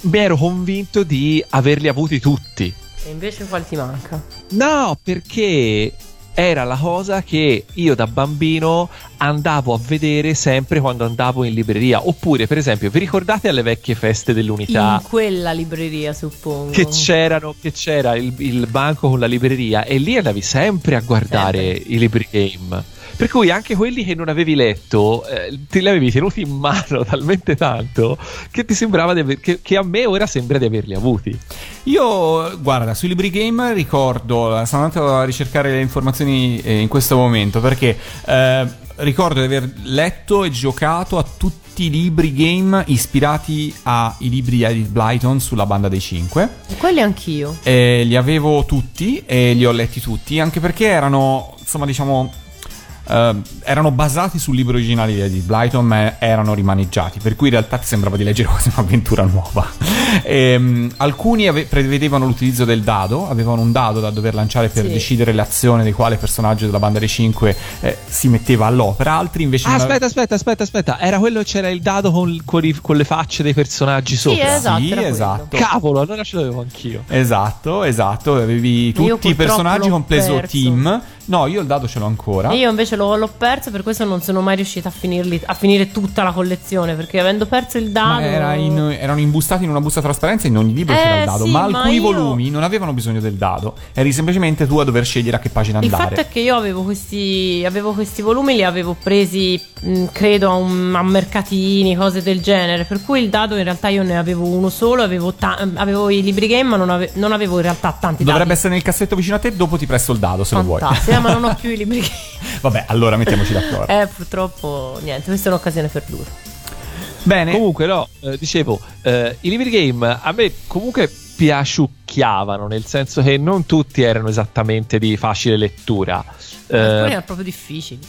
C: mi ero convinto di averli avuti tutti.
B: E invece qual ti manca?
C: No, perché era la cosa che io da bambino andavo a vedere sempre quando andavo in libreria. Oppure, per esempio, vi ricordate alle vecchie feste dell'unità?
B: In quella libreria, suppongo.
C: Che, c'erano, che c'era il, il banco con la libreria e lì andavi sempre a guardare
B: Sempre.
C: i libri game. Per cui anche quelli che non avevi letto, eh, te li avevi tenuti in mano talmente tanto che ti sembrava di aver, che, che a me ora sembra di averli avuti.
A: Io, guarda, sui libri game ricordo, sono andato a ricercare le informazioni eh, in questo momento perché eh, ricordo di aver letto e giocato a tutti i libri game ispirati ai libri di Edith Blyton sulla banda dei 5.
B: Quelli anch'io.
A: E li avevo tutti e li ho letti tutti, anche perché erano, insomma, diciamo. Eh, erano basati sul libro originale di Edith Blyton, ma erano rimaneggiati, per cui in realtà ti sembrava di leggere *laughs* quasi un'avventura nuova. Ehm, alcuni ave- prevedevano l'utilizzo del dado, avevano un dado da dover lanciare per
B: Sì.
A: decidere l'azione di quale personaggio della banda dei 5 eh, si metteva all'opera, altri invece
C: Ah,
A: non ave-
C: aspetta, aspetta, aspetta, aspetta. Era quello che c'era il dado con, con i- con le facce dei personaggi sopra.
B: esatto,
A: Sì, esatto.
C: Cavolo, allora ce l'avevo anch'io.
A: Esatto, esatto, avevi tutti i personaggi compreso. Tim No, io il dado ce l'ho ancora.
B: E io invece l'ho, l'ho perso, per questo non sono mai riuscita a, finirli, a finire tutta la collezione. Perché avendo perso il dado.
A: Ma era in- erano imbustati in una busta trasparenza in ogni libro
B: Eh,
A: c'era il dado,
B: sì,
A: ma
B: ma
A: alcuni
B: io-
A: volumi non avevano bisogno del dado. Eri semplicemente tu a dover scegliere a che pagina
B: Il
A: andare.
B: fatto è che io avevo questi, avevo questi volumi, li avevo presi, mh, credo, a, un- a mercatini, cose del genere. Per cui il dado in realtà io ne avevo uno solo, avevo, ta- avevo i libri game, ma non, ave- non avevo in realtà tanti
A: Dovrebbe
B: dadi.
A: essere nel cassetto vicino a te, dopo ti presto il dado se lo vuoi.
B: Eh, ma non ho più i libri game. *laughs*
A: Vabbè, allora mettiamoci d'accordo.
B: Eh, purtroppo niente, questa è un'occasione perduta.
A: Bene.
C: Comunque, no, eh, dicevo, eh, i libri game a me comunque piaciucchiavano, nel senso che non tutti erano esattamente di facile lettura. Eh,
B: Alcuni erano proprio difficili.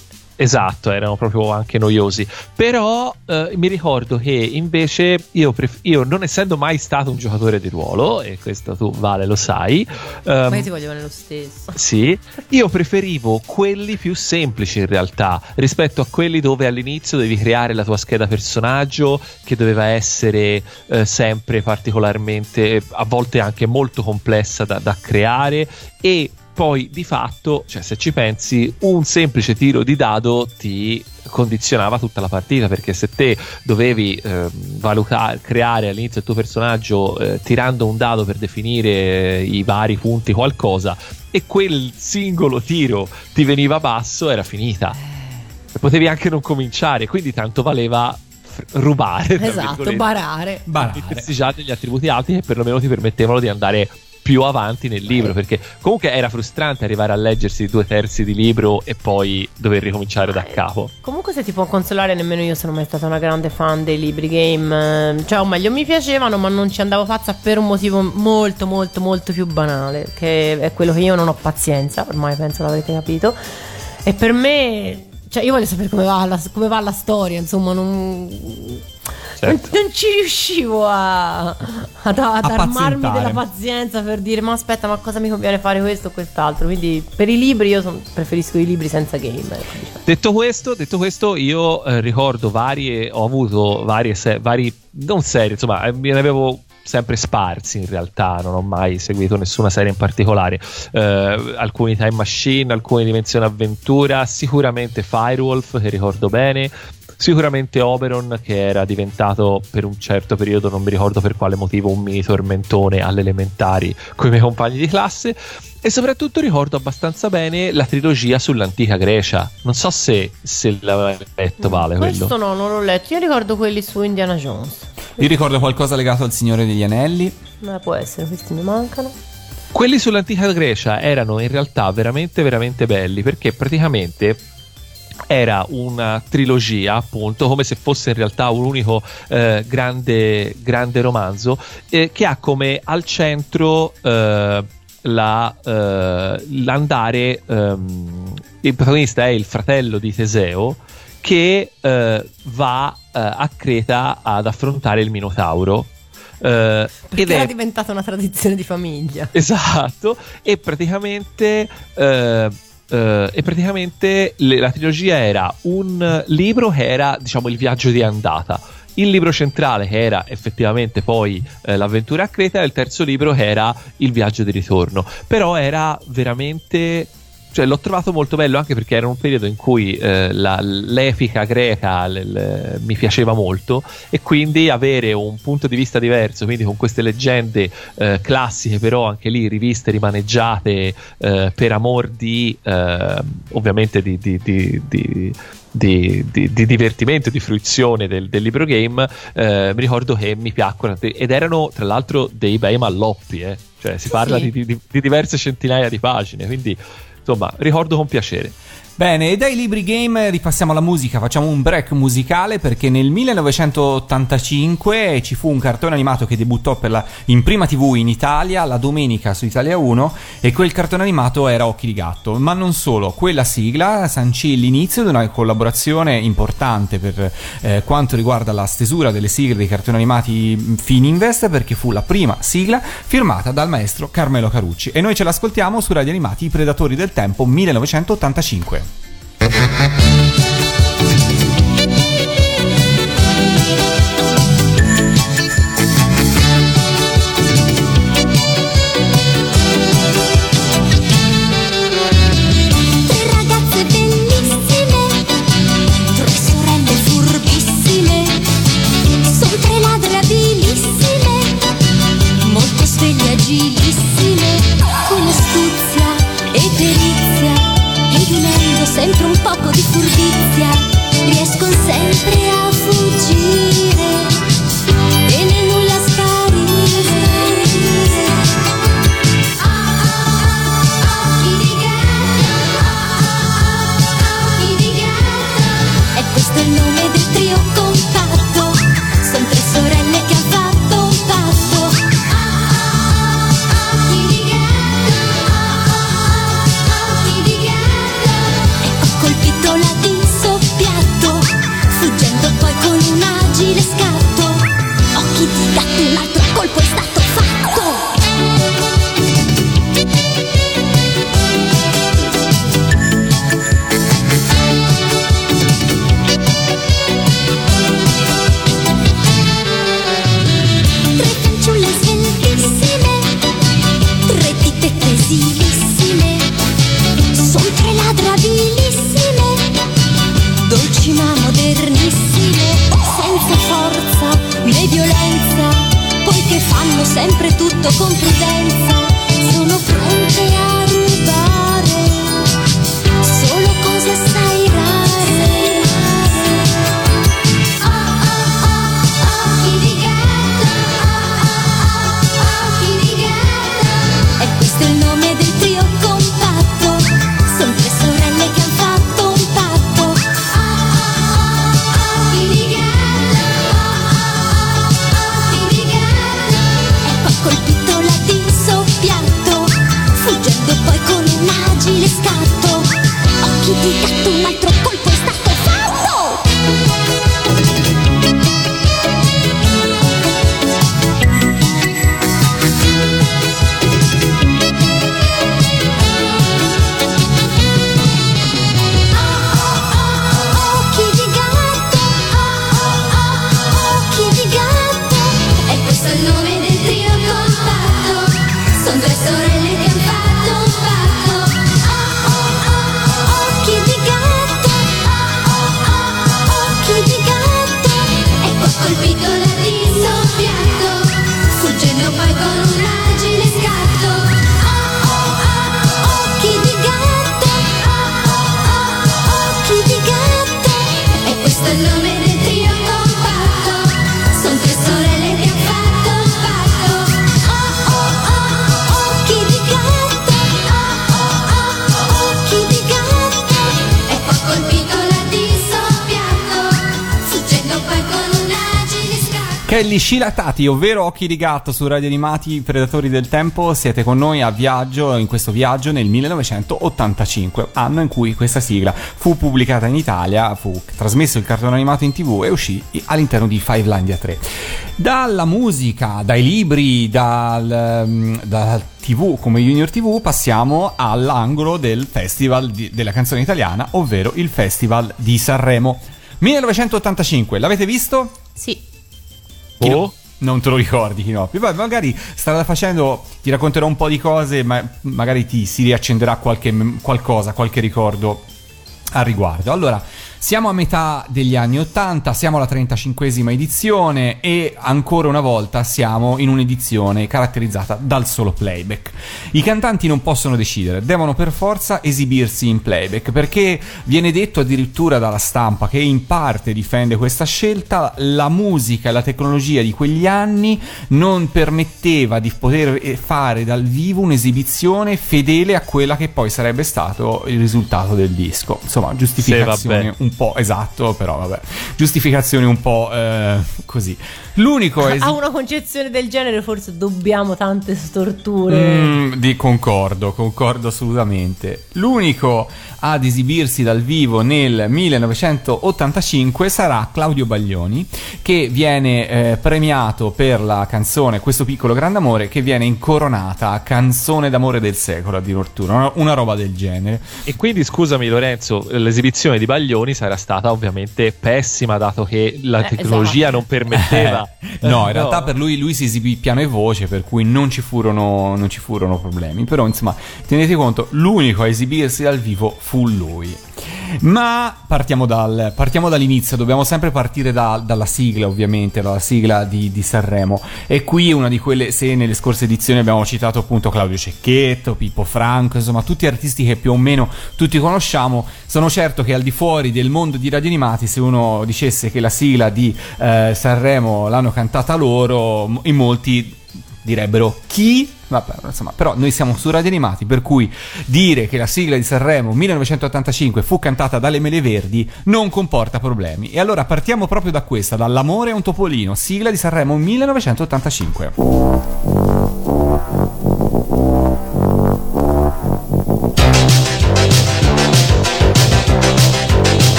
C: Esatto, erano proprio anche noiosi. Però eh, mi ricordo che invece io, pref- io, non essendo mai stato un giocatore di ruolo, e questo tu Vale lo sai, ehm,
B: Ma io ti voglio bene lo stesso.
C: sì, io preferivo quelli più semplici in realtà rispetto a quelli dove all'inizio devi creare la tua scheda personaggio che doveva essere eh, sempre particolarmente, a volte anche molto complessa da, da creare e poi di fatto, cioè se ci pensi, un semplice tiro di dado ti condizionava tutta la partita perché se te dovevi eh, valutare, creare all'inizio il tuo personaggio eh, tirando un dado per definire eh, i vari punti qualcosa e quel singolo tiro ti veniva basso era finita e potevi anche non cominciare quindi tanto valeva rubare
B: Esatto, barare.
A: Barare.
C: già degli attributi alti che perlomeno ti permettevano di andare più avanti nel libro perché comunque era frustrante arrivare a leggersi due terzi di libro e poi dover ricominciare da capo.
B: Comunque se ti può consolare nemmeno io sono mai stata una grande fan dei libri game eh, Cioè o meglio mi piacevano ma non ci andavo pazza per un motivo molto molto molto più banale Che è quello che io non ho pazienza Ormai penso l'avrete capito E per me Cioè io voglio sapere come va la, come va la storia Insomma non
C: Certo.
B: non, ci riuscivo a, ad, ad
A: A
B: armarmi della pazienza per dire ma aspetta ma cosa mi conviene fare questo o quest'altro quindi per i libri io son- preferisco i libri senza game ecco, diciamo.
C: Detto questo, detto questo io eh, ricordo varie, ho avuto varie, se- vari, non serie, insomma, eh, me ne avevo sempre sparsi in realtà, non ho mai seguito nessuna serie in particolare, Eh, alcuni Time Machine, alcune Dimensione Avventura, sicuramente Firewolf che ricordo bene, sicuramente Oberon che era diventato per un certo periodo, non mi ricordo per quale motivo, un mini tormentone alle elementari con i miei compagni di classe. E soprattutto ricordo abbastanza bene la trilogia sull'antica Grecia. Non so se, se l'avevi letto, Vale,
B: Questo
C: quello.
B: no, non l'ho letto. Io ricordo quelli su Indiana Jones.
A: Io ricordo qualcosa legato al Signore degli Anelli.
B: Ma può essere, questi mi mancano.
C: Quelli sull'antica Grecia erano in realtà veramente, veramente belli perché praticamente era una trilogia, appunto, come se fosse in realtà un unico eh, grande, grande romanzo, eh, che ha come al centro eh, la, eh, l'andare. ehm, il protagonista è il fratello di Teseo che eh, va eh, a Creta ad affrontare il Minotauro.
B: Perché
C: ed
B: era
C: è
B: diventata una tradizione di famiglia.
C: Esatto, e praticamente, eh, eh, e praticamente le- la trilogia era un libro che era, diciamo, il viaggio di andata. Il libro centrale, che era effettivamente poi eh, l'avventura a Creta, e il terzo libro, che era il viaggio di ritorno. Però era veramente. Cioè, l'ho trovato molto bello anche perché era un periodo in cui eh, la- l'epica greca l- l- mi piaceva molto e quindi avere un punto di vista diverso, quindi con queste leggende eh, classiche, però anche lì riviste, rimaneggiate eh, per amor di eh, ovviamente di, di- di- di- di, di- di divertimento, di fruizione del, del libro game, eh, mi ricordo che mi piacquero ed erano tra l'altro dei bei malloppi, eh. cioè si parla
B: sì.
C: di, di- di diverse centinaia di pagine, quindi insomma ricordo con piacere.
A: Bene, e dai libri game ripassiamo alla musica, facciamo un break musicale perché nel 1985 ci fu un cartone animato che debuttò la- in prima TV in Italia la domenica su Italia 1 e quel cartone animato era Occhi di Gatto, ma non solo, quella sigla sancì l'inizio di una collaborazione importante per eh, quanto riguarda la stesura delle sigle dei cartoni animati Fininvest perché fu la prima sigla firmata dal maestro Carmelo Carucci e noi ce l'ascoltiamo su Radio Animati I Predatori del Tempo 1985.
E: Thank
A: you. Shilatati, ovvero Occhi di gatto su Radio Animati Predatori del Tempo, siete con noi a viaggio, in questo viaggio nel 1985, anno in cui questa sigla fu pubblicata in Italia, fu trasmesso il cartone animato in tv e uscì all'interno di Fivelandia 3. Dalla musica, dai libri, dal, mm, dal TV come Junior TV passiamo all'angolo del festival di- della canzone italiana, ovvero il Festival di Sanremo. 1985, l'avete visto?
B: Sì.
A: Chi
C: Oh.
A: Non te lo ricordi, Chinoppi. Poi magari strada facendo ti racconterò un po' di cose, ma magari ti si riaccenderà qualche, qualcosa, qualche ricordo al riguardo. Allora, siamo a metà degli anni 80, siamo alla 35esima edizione e ancora una volta siamo in un'edizione caratterizzata dal solo playback. I cantanti non possono decidere, devono per forza esibirsi in playback perché viene detto addirittura dalla stampa che in parte difende questa scelta, la musica e la tecnologia di quegli anni non permetteva di poter eh, fare dal vivo un'esibizione fedele a quella che poi sarebbe stato il risultato del disco. Insomma, giustificazioni
C: vabbè.
A: un po' esatto, però vabbè. Giustificazioni un po' eh, così. L'unico *laughs* esi-
B: A una concezione del genere forse dobbiamo tante storture.
A: Mm, di concordo, concordo assolutamente. L'unico ad esibirsi dal vivo nel 1985 sarà Claudio Baglioni, che viene eh, premiato per la canzone Questo piccolo grande amore, che viene incoronata canzone d'amore del secolo addirittura, una, una roba del genere.
C: E quindi scusami Lorenzo, l'esibizione di Baglioni sarà stata ovviamente pessima dato che la
B: Eh,
C: tecnologia
B: esatto.
C: non permetteva. *laughs* *laughs*
A: no, in realtà per lui, lui si esibì piano e voce, per cui non ci, furono, non ci furono problemi. Però, insomma, tenete conto, l'unico a esibirsi dal vivo fu lui. Ma partiamo, dal- partiamo dall'inizio, dobbiamo sempre partire da- dalla sigla, ovviamente, dalla sigla di, di Sanremo. E qui è una di quelle, se nelle scorse edizioni abbiamo citato appunto Claudio Cecchetto, Pippo Franco, insomma, tutti artisti che più o meno tutti conosciamo. Sono certo che al di fuori del mondo di Radio Animati, se uno dicesse che la sigla di eh, Sanremo l'hanno cantata loro, in molti direbbero chi? Vabbè, insomma, però noi siamo su Radio Animati, per cui dire che la sigla di Sanremo 1985 fu cantata dalle Mele Verdi non comporta problemi. E allora partiamo proprio da questa, dall'amore a un topolino, sigla di Sanremo 1985.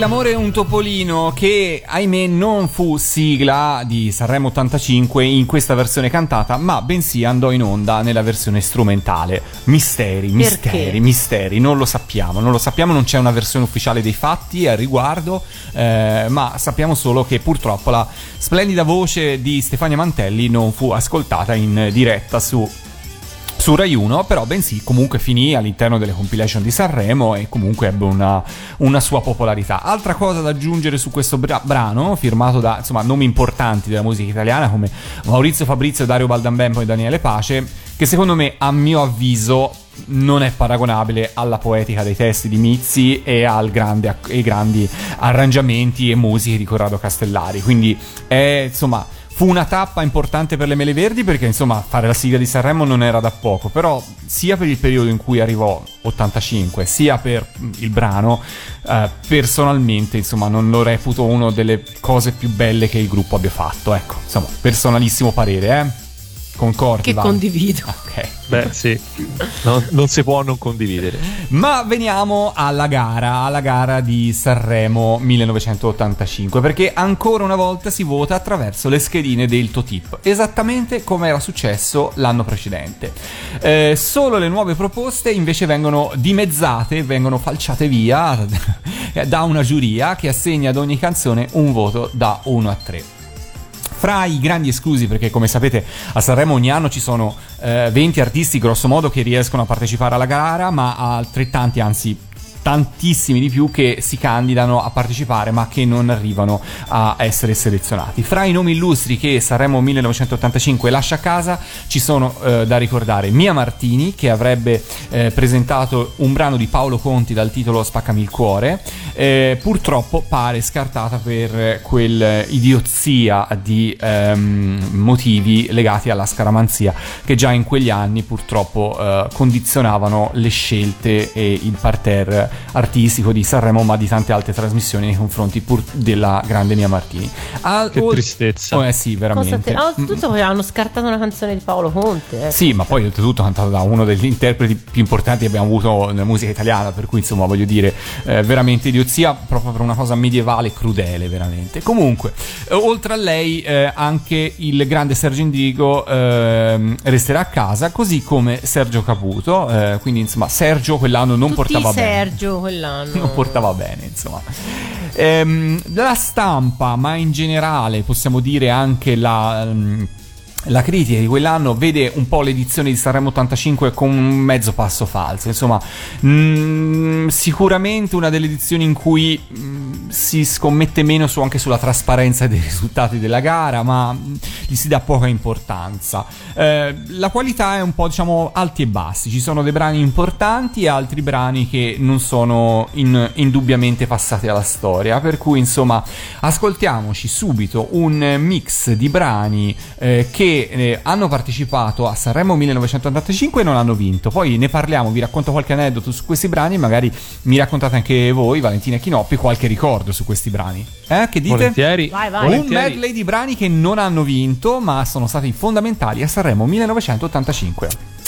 A: L'amore è un topolino che ahimè non fu sigla di Sanremo 85 in questa versione cantata, ma bensì andò in onda nella versione strumentale. Misteri, misteri,
B: Perché?
A: misteri, non lo sappiamo, non lo sappiamo, non c'è una versione ufficiale dei fatti al riguardo, eh, ma sappiamo solo che purtroppo la splendida voce di Stefania Mantelli non fu ascoltata in diretta su su Rai 1, però bensì comunque finì all'interno delle compilation di Sanremo e comunque ebbe una, una sua popolarità. Altra cosa da aggiungere su questo bra- brano, firmato da insomma nomi importanti della musica italiana come Maurizio Fabrizio, Dario Baldambempo e Daniele Pace, che secondo me a mio avviso non è paragonabile alla poetica dei testi di Mizzi e grande, ai grandi arrangiamenti e musiche di Corrado Castellari. Quindi è insomma fu una tappa importante per le Mele Verdi perché insomma fare la sigla di Sanremo non era da poco, però sia per il periodo in cui arrivò 85, sia per mm, il brano, eh, personalmente insomma non lo reputo una delle cose più belle che il gruppo abbia fatto. Ecco, insomma, personalissimo parere, eh? Concordi?
B: Che condivido. *laughs*
A: Ok.
C: Beh, sì, non, non si può non condividere.
A: Ma veniamo alla gara, alla gara di Sanremo 1985, perché ancora una volta si vota attraverso le schedine del Totip, esattamente come era successo l'anno precedente. Eh, solo le nuove proposte invece vengono dimezzate, vengono falciate via *laughs* da una giuria che assegna ad ogni canzone un voto da 1 a 3. Fra i grandi esclusi, perché come sapete a Sanremo ogni anno ci sono eh, 20 artisti grosso modo che riescono a partecipare alla gara, ma altrettanti, anzi tantissimi di più che si candidano a partecipare ma che non arrivano a essere selezionati. Fra i nomi illustri che Sanremo 1985 lascia a casa ci sono eh, da ricordare Mia Martini che avrebbe eh, presentato un brano di Paolo Conti dal titolo Spaccami il cuore, eh, purtroppo pare scartata per quel idiozia di ehm, motivi legati alla scaramanzia che già in quegli anni purtroppo eh, condizionavano le scelte e il parterre artistico di Sanremo ma di tante altre trasmissioni nei confronti pur della grande Mia Martini. Al-
C: Che
A: ol-
C: tristezza.
A: Oh, eh sì, veramente.
B: te- ah, oltretutto poi hanno scartato una canzone di Paolo Conte. eh.
A: Sì, ma poi oltretutto cantato da uno degli interpreti più importanti che abbiamo avuto nella musica italiana, per cui insomma voglio dire, eh, veramente idiozia proprio per una cosa medievale crudele, veramente. Comunque, eh, oltre a lei eh, anche il grande Sergio Indigo ehm, resterà a casa, così come Sergio Caputo, eh, quindi insomma Sergio quell'anno non
B: Tutti
A: portava bene.
B: Sergio quell'anno.
A: non portava bene, insomma. Ehm, la stampa, ma in generale possiamo dire anche la. La critica di quell'anno vede un po' l'edizione di Sanremo 85 con un mezzo passo falso, insomma, mm, sicuramente una delle edizioni in cui mm, si scommette meno su- anche sulla trasparenza dei risultati della gara, ma mm, gli si dà poca importanza. Eh, la qualità è un po', diciamo, alti e bassi, ci sono dei brani importanti e altri brani che non sono in- indubbiamente passati alla storia, per cui insomma, ascoltiamoci subito un mix di brani eh, che eh, hanno partecipato a Sanremo 1985 e non hanno vinto. Poi ne parliamo, vi racconto qualche aneddoto su questi brani, magari mi raccontate anche voi, Valentina e Chinoppi, qualche ricordo su questi brani. Eh, che dite?
C: Volentieri.
B: Vai, vai.
A: Un
C: Volentieri.
A: medley di brani che non hanno vinto, ma sono stati fondamentali a Sanremo 1985.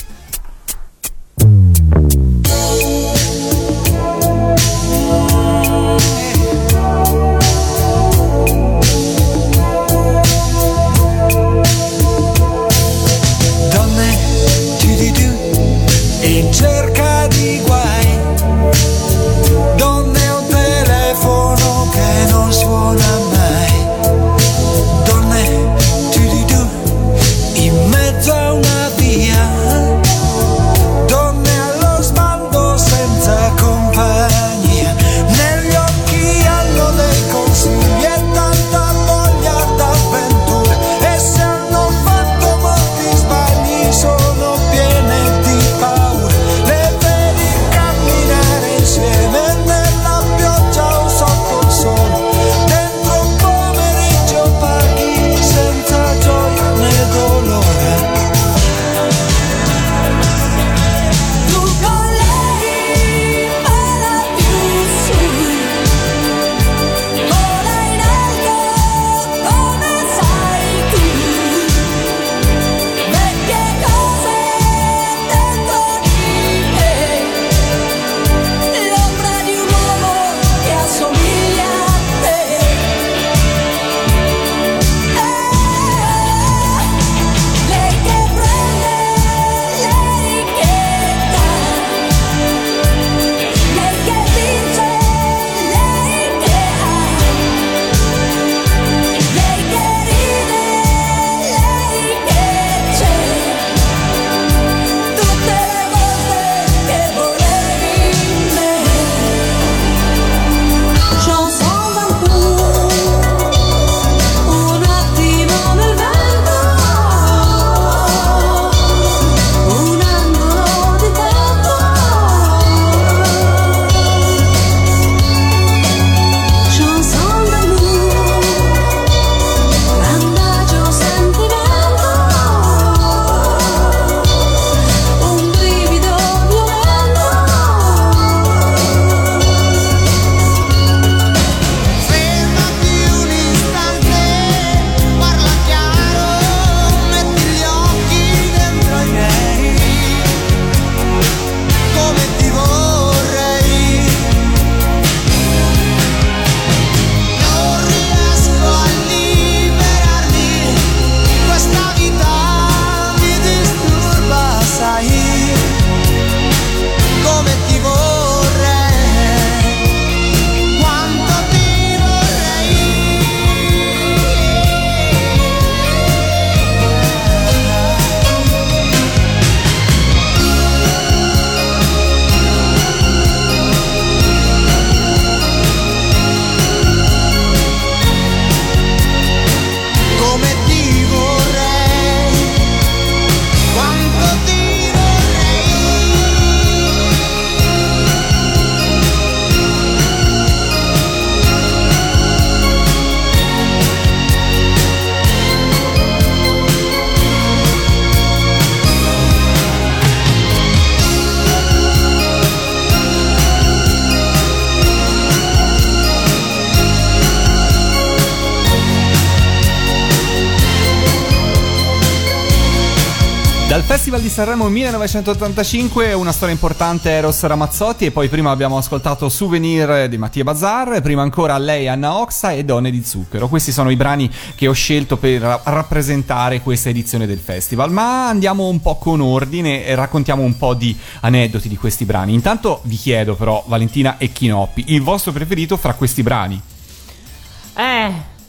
A: Sanremo 1985 una storia importante Eros Ramazzotti e poi prima abbiamo ascoltato Souvenir di Mattia Bazar, prima ancora Lei Anna Oxa e Donne di Zucchero. Questi sono i brani che ho scelto per ra- rappresentare questa edizione del festival, ma andiamo un po' con ordine e raccontiamo un po' di aneddoti di questi brani. Intanto vi chiedo però Valentina e Chinoppi, il vostro preferito fra questi brani?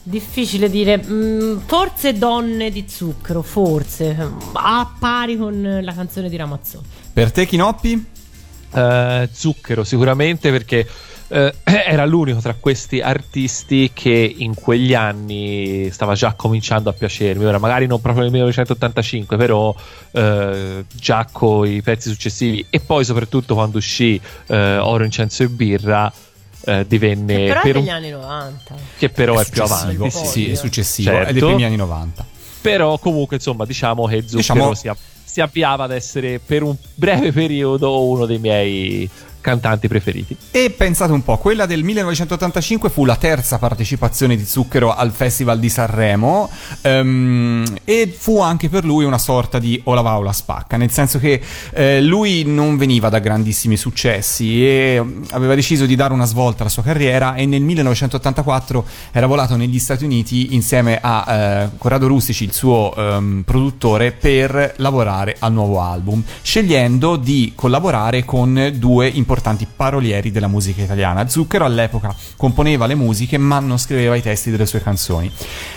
B: Difficile dire. Mm, forse donne di zucchero, forse. A pari con la canzone di Ramazzotti.
A: Per te Chinoppi?
C: Eh, zucchero sicuramente perché eh, *clears throat* era l'unico tra questi artisti che in quegli anni stava già cominciando a piacermi. Ora, magari non proprio nel 1985, però eh, già con i pezzi successivi e poi soprattutto quando uscì Oro, Incenso e Birra. Eh, divenne
B: Che però è
C: per
B: degli
C: un-
B: anni 90.
C: che però è, più
A: successivo.
C: avanti
A: Sì,
C: sì.
A: sì, è successivo,
C: Certo.
A: è dei primi anni 90.
C: però comunque insomma diciamo che Zucchero
A: Diciamo-
C: si, si avviava ad essere per un breve periodo uno dei miei cantanti preferiti.
A: E pensate un po', quella del 1985 fu la terza partecipazione di Zucchero al Festival di Sanremo ehm, e fu anche per lui una sorta di o spacca, nel senso che eh, lui non veniva da grandissimi successi e mm, aveva deciso di dare una svolta alla sua carriera e nel 1984 era volato negli Stati Uniti insieme a eh, Corrado Rustici, il suo ehm, produttore, per lavorare al nuovo album, scegliendo di collaborare con due importanti parolieri della musica italiana. Zucchero all'epoca componeva le musiche ma non scriveva i testi delle sue canzoni.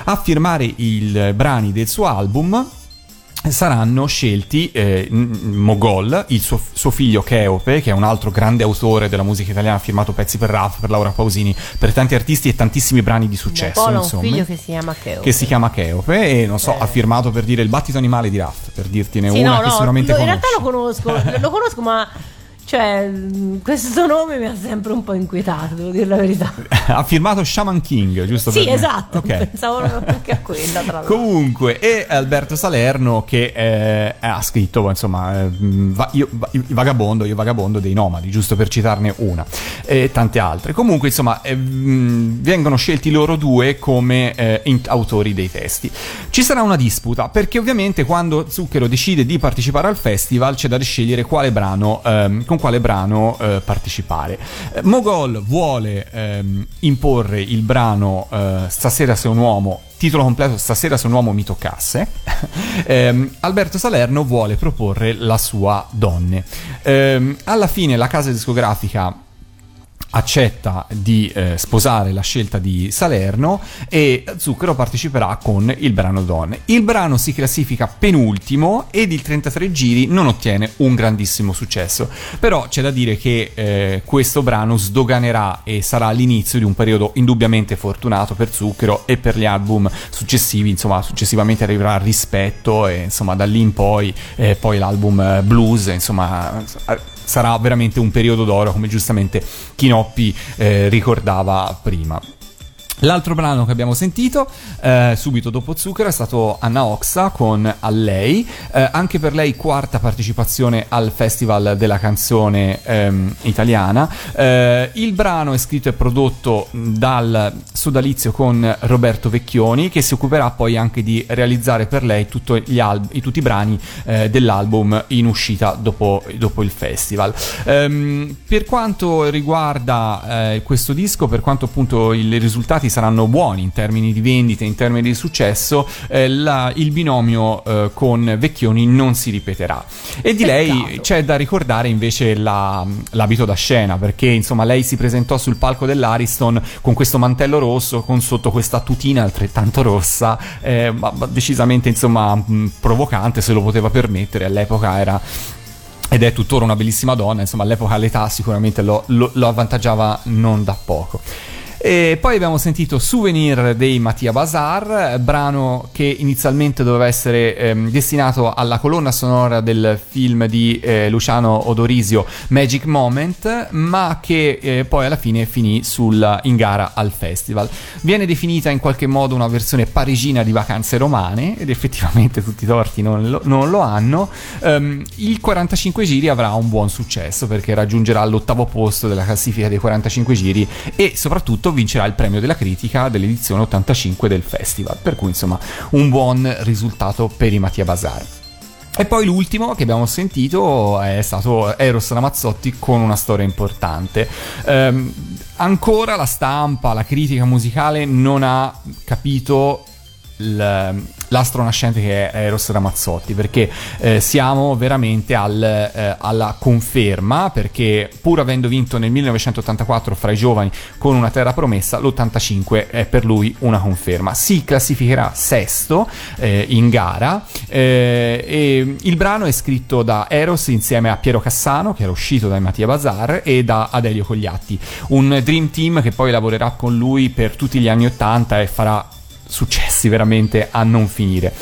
A: A firmare i brani del suo album saranno scelti eh, Mogol, il suo, suo figlio Cheope, che è un altro grande autore della musica italiana, ha firmato pezzi per Raf, per Laura Pausini, per tanti artisti e tantissimi brani di successo.
B: Polo ha un
A: insomma
B: figlio che si chiama Cheo.
A: che si chiama Cheope e non so,
B: Eh.
A: ha firmato per dire il battito animale di Raff, per dirtene
B: Sì,
A: una
B: no,
A: che
B: no,
A: sicuramente
B: lo- in
A: conosci.
B: realtà lo conosco, lo conosco, ma *laughs* cioè, mh, questo nome mi ha sempre un po' inquietato, devo dire la verità.
A: ha firmato Shaman King, giusto
B: Sì, esatto,
A: Ok.
B: pensavo anche a quella, tra *laughs* l'altro.
A: Comunque, e Alberto Salerno che eh, ha scritto, insomma, eh, va- io, va- il vagabondo, io vagabondo dei nomadi, giusto per citarne una, e tante altre. Comunque, insomma, eh, vengono scelti loro due come eh, in- autori dei testi. Ci sarà una disputa, perché ovviamente quando Zucchero decide di partecipare al festival c'è da scegliere quale brano, ehm, con quale brano eh, partecipare. Eh, Mogol vuole ehm, imporre il brano eh, Stasera sei un uomo titolo completo Stasera se un uomo mi toccasse, *laughs* ehm, Alberto Salerno vuole proporre la sua donne. Ehm, alla fine la casa discografica accetta di eh, sposare la scelta di Salerno e Zucchero parteciperà con il brano Donne. Il brano si classifica penultimo ed il 33 giri non ottiene un grandissimo successo, però c'è da dire che eh, questo brano sdoganerà e sarà l'inizio di un periodo indubbiamente fortunato per Zucchero e per gli album successivi, insomma successivamente arriverà Rispetto e insomma da lì in poi eh, poi l'album eh, Blues, insomma sarà veramente un periodo d'oro, come giustamente Chinoppi eh, ricordava prima. L'altro brano che abbiamo sentito eh, subito dopo Zucchero è stato Anna Oxa con A lei, eh, anche per lei quarta partecipazione al Festival della canzone ehm, italiana. Eh, il brano è scritto e prodotto dal sodalizio con Roberto Vecchioni che si occuperà poi anche di realizzare per lei al- i- tutti i brani eh, dell'album in uscita dopo, dopo il festival. Ehm, per quanto riguarda eh, questo disco, per quanto appunto i risultati saranno buoni in termini di vendite, in termini di successo, eh, la- il binomio eh, con Vecchioni non si ripeterà. E di lei
B: Peccato.
A: c'è da ricordare invece la- l'abito da scena, perché insomma lei si presentò sul palco dell'Ariston con questo mantello rosso, con sotto questa tutina altrettanto rossa, eh, ma, ma decisamente insomma mh, provocante se lo poteva permettere, all'epoca era ed è tuttora una bellissima donna, insomma all'epoca l'età sicuramente lo, lo- lo avvantaggiava non da poco. E poi abbiamo sentito Souvenir dei Mattia Bazar, brano che inizialmente doveva essere ehm, destinato alla colonna sonora del film di eh, Luciano Odorisio Magic Moment, ma che eh, poi alla fine finì sul- in gara al festival. Viene definita in qualche modo una versione parigina di Vacanze Romane, ed effettivamente tutti i torti non lo, non lo hanno. Ehm, il 45 giri avrà un buon successo perché raggiungerà l'ottavo posto della classifica dei 45 giri e soprattutto vincerà il premio della critica dell'edizione 85 del festival. Per cui insomma un buon risultato per i Mattia Bazar. E poi l'ultimo che abbiamo sentito è stato Eros Ramazzotti con una storia importante. Ehm, ancora la stampa, la critica musicale non ha capito l'astro nascente che è Eros Ramazzotti perché eh, siamo veramente al, eh, alla conferma perché pur avendo vinto nel 1984 fra i giovani con una terra promessa l'85 è per lui una conferma. Si classificherà sesto eh, in gara eh, e il brano è scritto da Eros insieme a Piero Cassano che era uscito dai Mattia Bazar e da Adelio Cogliatti un dream team che poi lavorerà con lui per tutti gli anni 80 e farà successi veramente a non finire.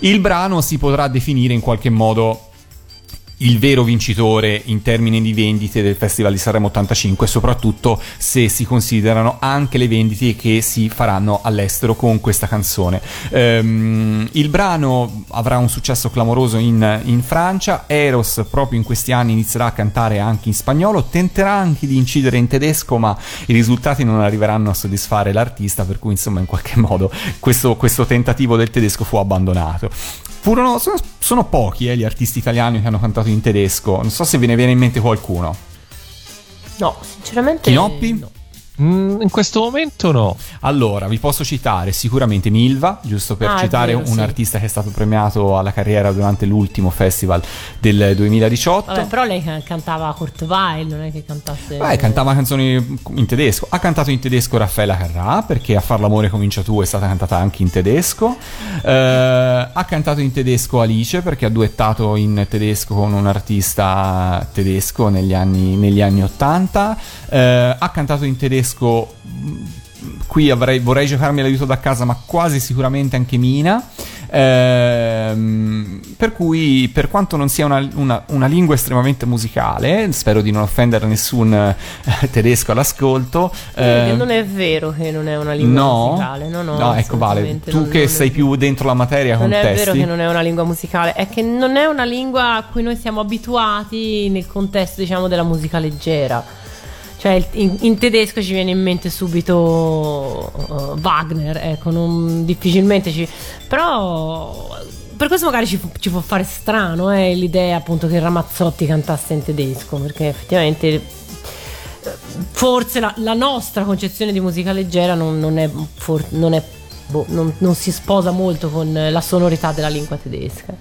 A: Il brano si potrà definire in qualche modo il vero vincitore in termini di vendite del Festival di Sanremo 85, soprattutto se si considerano anche le vendite che si faranno all'estero con questa canzone. Ehm, il brano avrà un successo clamoroso in, in, Francia, Eros proprio in questi anni inizierà a cantare anche in spagnolo, tenterà anche di incidere in tedesco, ma i risultati non arriveranno a soddisfare l'artista, per cui insomma in qualche *laughs* modo questo, questo tentativo del tedesco fu abbandonato. Furono, sono, sono pochi eh, gli artisti italiani che hanno cantato in tedesco. Non so se ve ne viene in mente qualcuno.
B: No, sinceramente.
A: Chinoppi?
B: no.
C: Mm, in questo momento no.
A: Allora, vi posso citare sicuramente Milva, giusto per
B: Ah,
A: citare
B: vero,
A: un
B: sì.
A: artista che è stato premiato alla carriera durante l'ultimo festival del 2018.
B: Vabbè, però lei can- cantava Kurt Weill, non è che cantasse.
A: Beh, cantava canzoni in tedesco. Ha cantato in tedesco Raffaella Carrà perché A far l'amore comincia tu è stata cantata anche in tedesco. Eh, ha cantato in tedesco Alice perché ha duettato in tedesco con un artista tedesco negli anni, negli anni 80. Eh, ha cantato in tedesco. Mh, Qui avrei, vorrei giocarmi l'aiuto da casa, ma quasi sicuramente anche Mina. Ehm, per cui, per quanto non sia una, una- una lingua estremamente musicale, spero di non offendere nessun eh, tedesco all'ascolto.
B: Eh,
A: ehm,
B: non è vero che non è una lingua
A: no,
B: musicale. No, no,
A: ecco Vale, tu
B: non-
A: che
B: non è-
A: sei più dentro la materia
B: Non è
A: contesti.
B: vero che non è una lingua musicale, è che non è una lingua a cui noi siamo abituati nel contesto, diciamo, della musica leggera. Cioè, in, in tedesco ci viene in mente subito uh, Wagner, ecco, non, difficilmente ci. Però. Per questo magari ci, ci può fare strano eh, l'idea appunto che Ramazzotti cantasse in tedesco, perché effettivamente eh, forse la, la nostra concezione di musica leggera non, non è, for- non, è- boh, non si sposa molto con la sonorità della lingua tedesca.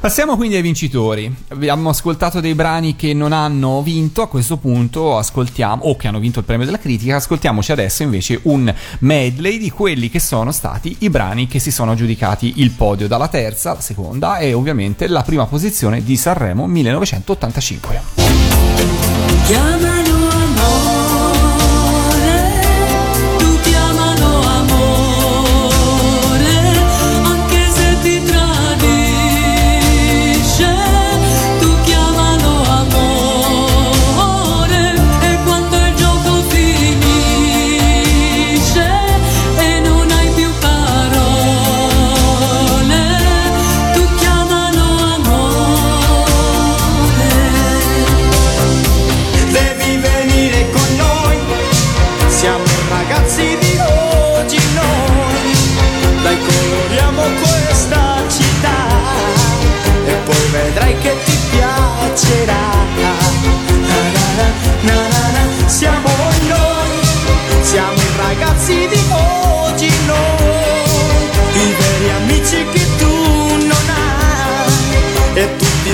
A: Passiamo quindi ai vincitori. Abbiamo ascoltato dei brani che non hanno vinto, a questo punto ascoltiamo, o che hanno vinto il premio della critica, ascoltiamoci adesso invece un medley di quelli che sono stati i brani che si sono aggiudicati il podio dalla terza, la seconda e ovviamente la prima posizione di Sanremo 1985.
F: Chiamalo amore,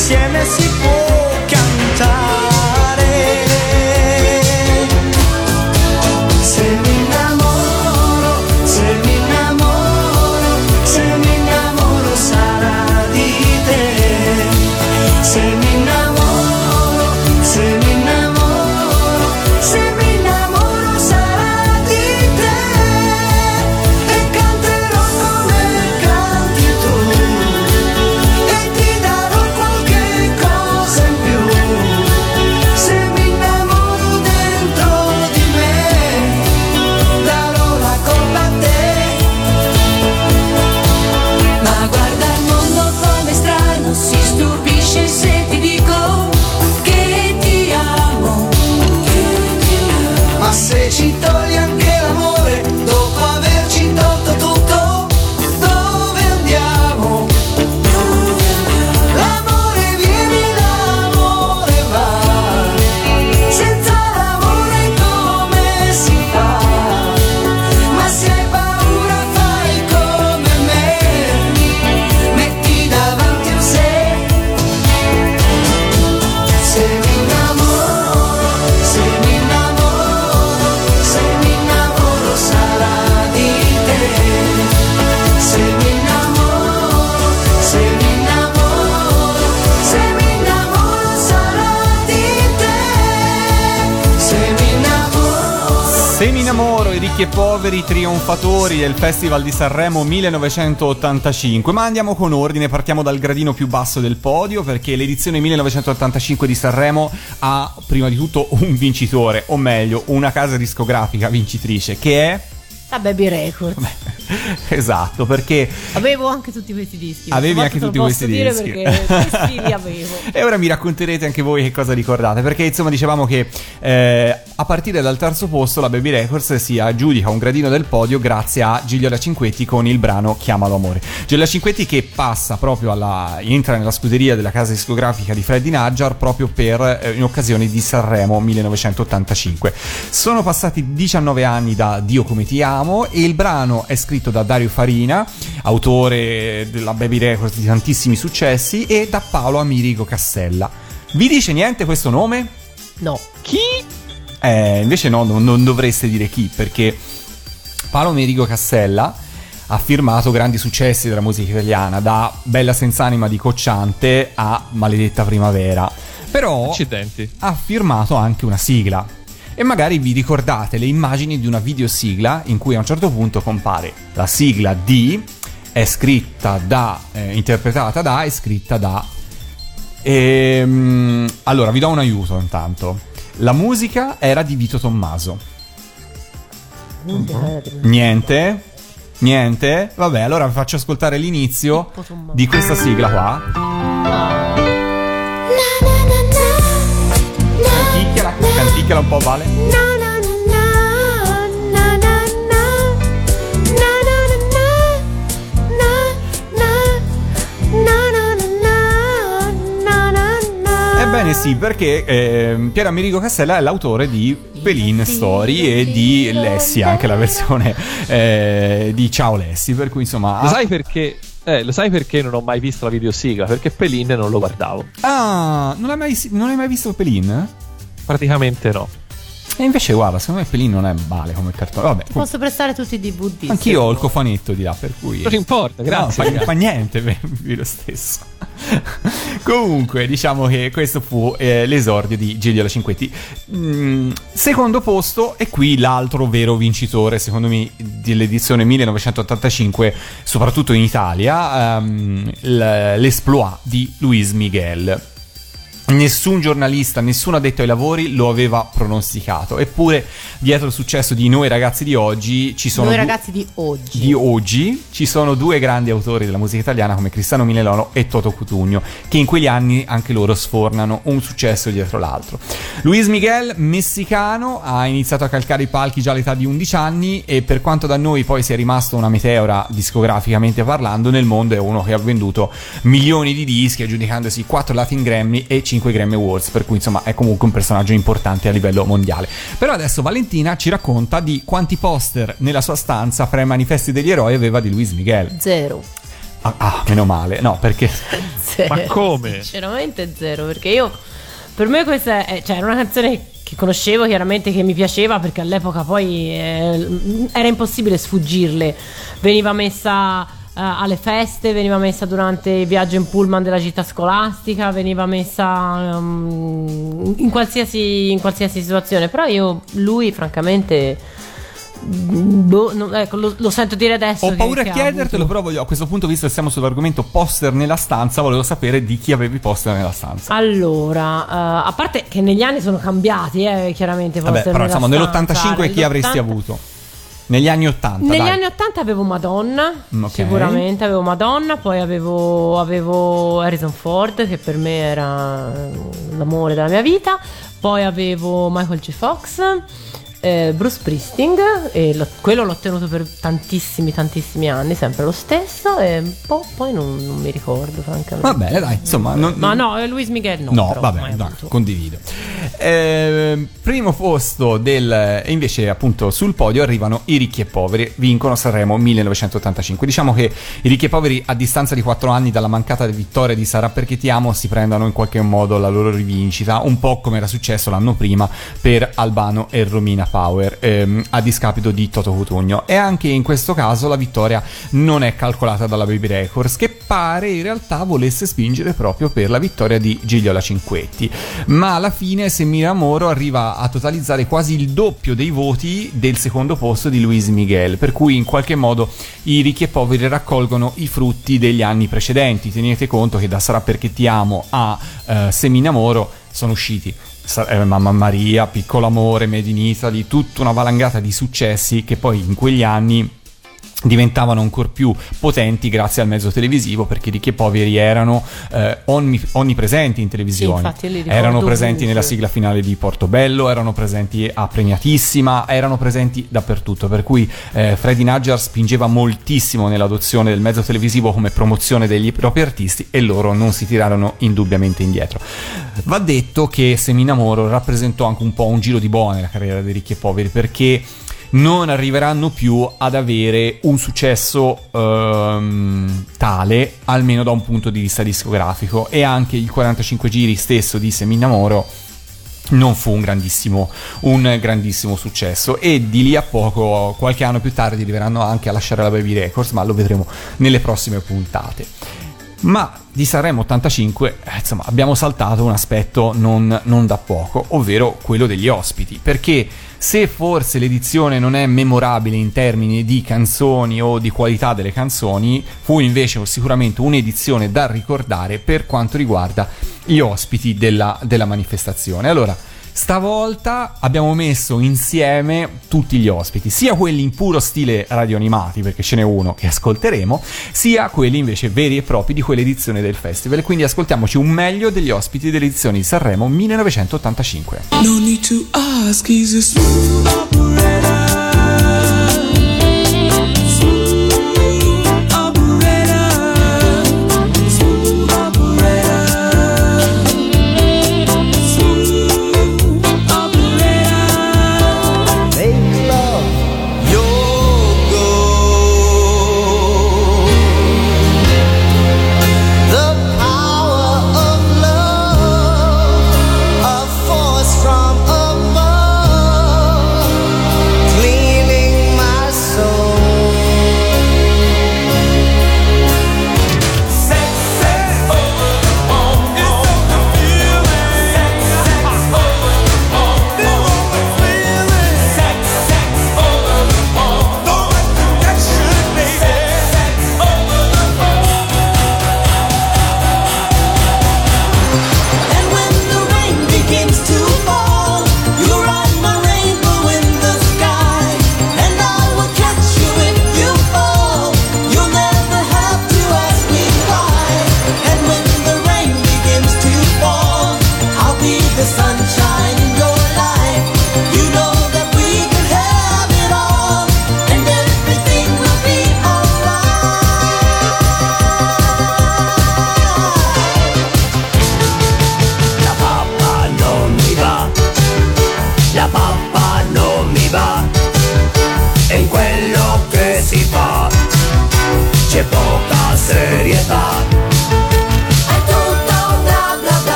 G: insieme si
A: del Festival di Sanremo 1985. Ma andiamo con ordine, partiamo dal gradino più basso del podio perché l'edizione 1985 di Sanremo ha prima di tutto un vincitore, o meglio, una casa discografica vincitrice che è
B: La Baby Records. *laughs*
A: esatto, perché
B: Avevo anche tutti questi dischi.
A: Avevi anche tutti questi dischi.
B: perché questi *laughs* li avevo.
A: E ora mi racconterete anche voi che cosa ricordate, perché insomma dicevamo che eh, a partire dal terzo posto la Baby Records si aggiudica un gradino del podio grazie a Gigliola Cinquetti con il brano Chiamalo Amore. Gigliola Cinquetti che passa proprio alla... entra nella scuderia della casa discografica di Freddy Najjar proprio per, eh, in occasione di Sanremo 1985. Sono passati 19 anni da Dio come ti amo e il brano è scritto da Dario Farina, autore della Baby Records di tantissimi successi, e da Paolo Amirigo Cassella. Vi dice niente questo nome?
B: No.
C: Chi?
A: Eh, invece no, non, non dovreste dire chi, perché Paolo Amirigo Cassella ha firmato grandi successi della musica italiana, da Bella Senz'anima di Cocciante a Maledetta Primavera. Però
C: Accidenti.
A: ha firmato anche una sigla. E magari vi ricordate le immagini di una videosigla in cui a un certo punto compare la sigla di, è scritta da, eh, interpretata da, è scritta da. Ehm, allora, vi do un aiuto intanto. La musica era di Vito Tommaso. Niente? Niente? Vabbè, allora vi faccio ascoltare l'inizio di questa sigla qua. Canticchiala un po', Vale. Ebbene sì, perché ehm, Piero Amerigo Cassella è l'autore di Pelin Story e di Lessi, anche la versione eh, di Ciao Lessi, per cui insomma...
C: Lo sai perché? Eh, lo sai perché non ho mai visto la videosigla? Perché Pelin non lo guardavo.
A: Ah, non hai mai, non hai mai visto Pelin?
C: Praticamente no.
A: E invece guarda, secondo me Pelin non è male come cartone. Vabbè, com-
B: Posso prestare tutti i DVD.
A: anch'io ho il cofanetto di là, per cui...
C: Non importa, grazie.
A: No, fa, fa niente per lo stesso. *laughs* Comunque, diciamo che questo fu eh, l'esordio di Gigliola Cinquetti. Mm, secondo posto, e qui l'altro vero vincitore, secondo me, dell'edizione 1985, soprattutto in Italia, l- l'esploit di Luis Miguel. Nessun giornalista, nessun addetto ai lavori lo aveva pronosticato. Eppure, dietro il successo di noi ragazzi di oggi, ci sono
B: Noi
A: du-
B: ragazzi di oggi.
A: di oggi ci sono due grandi autori della musica italiana come Cristiano Minelono e Toto Cutugno, che in quegli anni anche loro sfornano un successo dietro l'altro. Luis Miguel, messicano, ha iniziato a calcare i palchi già all'età di 11 anni e per quanto da noi poi sia rimasto una meteora discograficamente parlando, nel mondo è uno che ha venduto milioni di dischi, aggiudicandosi 4 Latin Grammy e 5 Grammy Awards, per cui insomma è comunque un personaggio importante a livello mondiale. Però adesso Valentina ci racconta di quanti poster nella sua stanza fra i manifesti degli eroi aveva di Luis Miguel.
B: Zero.
A: Ah, ah, meno male, no, perché *laughs*
B: Zero.
C: Ma come?
B: Sinceramente zero, perché io per me questa è, cioè, era una canzone che conoscevo chiaramente che mi piaceva perché all'epoca poi eh, era impossibile sfuggirle. Veniva messa alle feste, veniva messa durante il viaggio in pullman della città scolastica, veniva messa ehm, in, qualsiasi, in qualsiasi situazione. Però io, lui, francamente, boh, non- ecco, lo, lo sento dire adesso.
A: ho paura a chiedertelo, però voglio, a questo punto, visto che siamo sull'argomento poster nella stanza, volevo sapere di chi avevi poster nella stanza.
B: Allora, eh, a parte che negli anni sono cambiati, eh, chiaramente.
A: Vabbè, però insomma,
B: stanza.
A: nell'85 chi avresti
B: Nell'80
A: avuto? Negli anni 80,
B: Negli
A: dai.
B: anni 80 avevo Madonna,
A: Mm, ok.
B: sicuramente avevo Madonna, poi avevo, avevo Harrison Ford che per me era eh, l'amore della mia vita, poi avevo Michael J. Fox, eh, Bruce Springsteen e lo- quello l'ho tenuto per tantissimi tantissimi anni, sempre lo stesso e boh, poi non, non mi ricordo francamente.
A: Va bene, dai, insomma, non-
B: Ma no, eh, Luis Miguel no.
A: No, dai,
B: avuto.
A: condivido. Ehm, primo posto del. E invece, appunto, sul podio arrivano i ricchi e poveri. Vincono Sanremo 1985. Diciamo che i ricchi e poveri, a distanza di 4 anni dalla mancata vittoria di Sarà perché ti amo, si prendono in qualche modo la loro rivincita. Un po' come era successo l'anno prima per Albano e Romina Power, ehm, a discapito di Toto Cutugno. E anche in questo caso la vittoria non è calcolata dalla Baby Records, che pare in realtà volesse spingere proprio per la vittoria di Gigliola Cinquetti. Ma alla fine, Semira Moro arriva a totalizzare quasi il doppio dei voti del secondo posto di Luis Miguel, per cui in qualche modo i ricchi e poveri raccolgono i frutti degli anni precedenti. Tenete conto che da Sarà perché ti amo a eh, Semina Moro sono usciti Mamma Maria, Piccolo Amore, Made in Italy, tutta una valangata di successi che poi in quegli anni diventavano ancora più potenti grazie al mezzo televisivo perché i ricchi e poveri erano eh, onni- onnipresenti in televisione.
B: Sì,
A: erano presenti nella sigla finale di Portobello erano presenti a Premiatissima erano presenti dappertutto. Per cui eh, Freddy Naggiar spingeva moltissimo nell'adozione del mezzo televisivo come promozione degli propri artisti e loro non si tirarono indubbiamente indietro. Va detto che Semina Moro rappresentò anche un po' un giro di boa nella carriera dei ricchi e poveri perché non arriveranno più ad avere un successo ehm, tale, almeno da un punto di vista discografico. E anche il 45 giri stesso di Semina Moro non fu un grandissimo, un grandissimo successo e di lì a poco, qualche anno più tardi, arriveranno anche a lasciare la Baby Records, ma lo vedremo nelle prossime puntate. Ma di Sanremo 85, eh, insomma, abbiamo saltato un aspetto non, non da poco, ovvero quello degli ospiti, perché se forse l'edizione non è memorabile in termini di canzoni o di qualità delle canzoni, fu invece sicuramente un'edizione da ricordare per quanto riguarda gli ospiti della, della manifestazione. Allora, Stavolta abbiamo messo insieme tutti gli ospiti, sia quelli in puro stile radioanimati, perché ce n'è uno che ascolteremo, sia quelli invece veri e propri di quell'edizione del festival. Quindi ascoltiamoci un meglio degli ospiti dell'edizione di Sanremo 1985.
F: No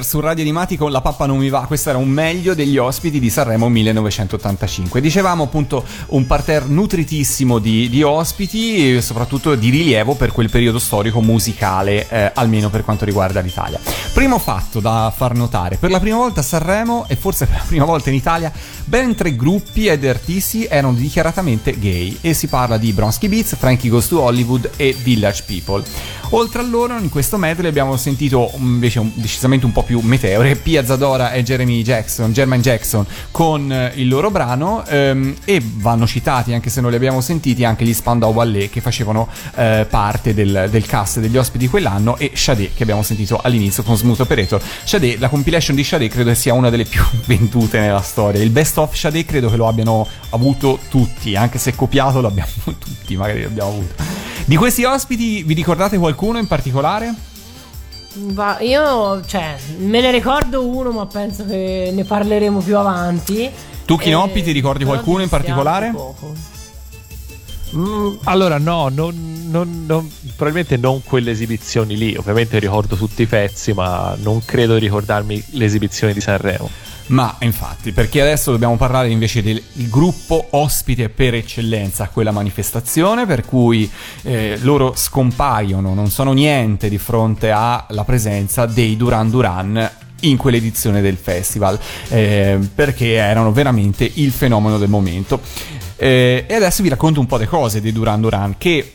A: Rockefeller su Radio Animati con La pappa non mi va, questo era un meglio degli ospiti di Sanremo 1985. Dicevamo appunto un parterre nutritissimo di, di ospiti soprattutto di rilievo per quel periodo storico musicale, eh, almeno per quanto riguarda l'Italia. Primo fatto da far notare, per la prima volta a Sanremo e forse per la prima volta in Italia, ben tre gruppi ed artisti erano dichiaratamente gay e si parla di Bronsky Beats, Frankie Goes to Hollywood e Village People. Oltre a loro, in questo medley abbiamo sentito mm, invece un- decisamente un po' più meteore Pia Zadora e Jeremy Jackson, German Jackson con eh, il loro brano ehm, e vanno citati, anche se non li abbiamo sentiti, anche gli Spandau Ballet che facevano eh, parte del, del cast degli ospiti quell'anno e Sade che abbiamo sentito all'inizio con Smooth Operator. Sade, la compilation di Sade credo sia una delle più *laughs* vendute nella storia. Il best of Sade credo che lo abbiano avuto tutti, anche se copiato l'abbiamo *laughs* tutti, magari l'abbiamo avuto. Di questi ospiti vi ricordate qualcuno in particolare?
B: Va- io, cioè, me ne ricordo uno, ma penso che ne parleremo più avanti.
A: Tu, Kinoppi,
B: Eh,
A: ti ricordi qualcuno in particolare?
B: poco.
C: Mm, allora, no, non, non- non- probabilmente non quelle esibizioni lì. Ovviamente ricordo tutti i pezzi, ma non credo di ricordarmi le esibizioni di Sanremo.
A: Ma infatti, perché adesso dobbiamo parlare invece del gruppo ospite per eccellenza a quella manifestazione, per cui eh, loro scompaiono, non sono niente di fronte alla presenza dei Duran Duran in quell'edizione del festival, eh, perché erano veramente il fenomeno del momento. Eh, e adesso vi racconto un po' le cose dei Duran Duran che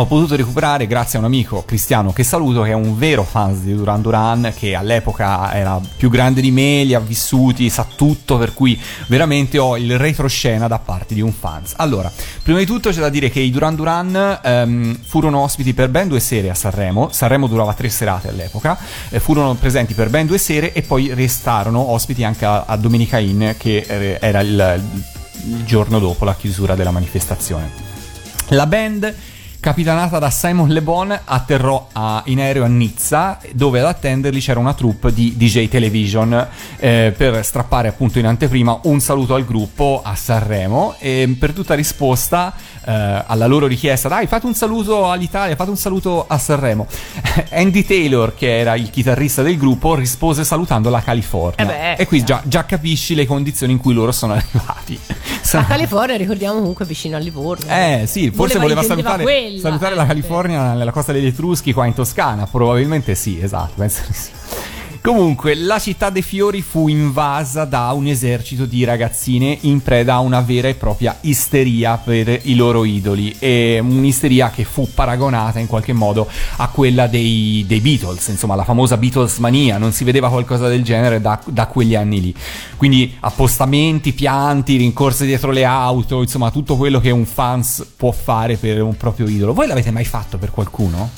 A: ho potuto recuperare grazie a un amico cristiano che saluto che è un vero fan di Duran Duran che all'epoca era più grande di me, li ha vissuti, sa tutto per cui veramente ho il retroscena da parte di un fan. Allora, prima di tutto c'è da dire che i Duran Duran ehm, furono ospiti per ben due sere a Sanremo, Sanremo durava tre serate all'epoca, eh, furono presenti per ben due sere e poi restarono ospiti anche a, a Domenica Inn che eh, era il, il giorno dopo la chiusura della manifestazione. La band capitanata da Simon Le Bon atterrò a- in aereo a Nizza dove ad attenderli c'era una troupe di DJ Television eh, per strappare appunto in anteprima un saluto al gruppo a Sanremo. E per tutta risposta eh, alla loro richiesta dai fate un saluto all'Italia fate un saluto a Sanremo. *laughs* Andy Taylor che era il chitarrista del gruppo rispose salutando la California.
B: Eh beh,
A: e qui già, già capisci le condizioni in cui loro sono arrivati.
B: La California, ricordiamo comunque vicino a Livorno.
A: eh sì, forse voleva,
B: intendeva
A: salutare,
B: quella,
A: salutare la
B: eh,
A: California nella costa degli Etruschi qua in Toscana. Probabilmente sì, esatto, penso di sì. Comunque, la città dei fiori fu invasa da un esercito di ragazzine in preda a una vera e propria isteria per i loro idoli. E un'isteria che fu paragonata in qualche modo a quella dei, dei Beatles, insomma, la famosa Beatles mania. Non si vedeva qualcosa del genere da, da quegli anni lì. Quindi, appostamenti, pianti, rincorse dietro le auto, insomma, tutto quello che un fans può fare per un proprio idolo. Voi l'avete mai fatto per qualcuno?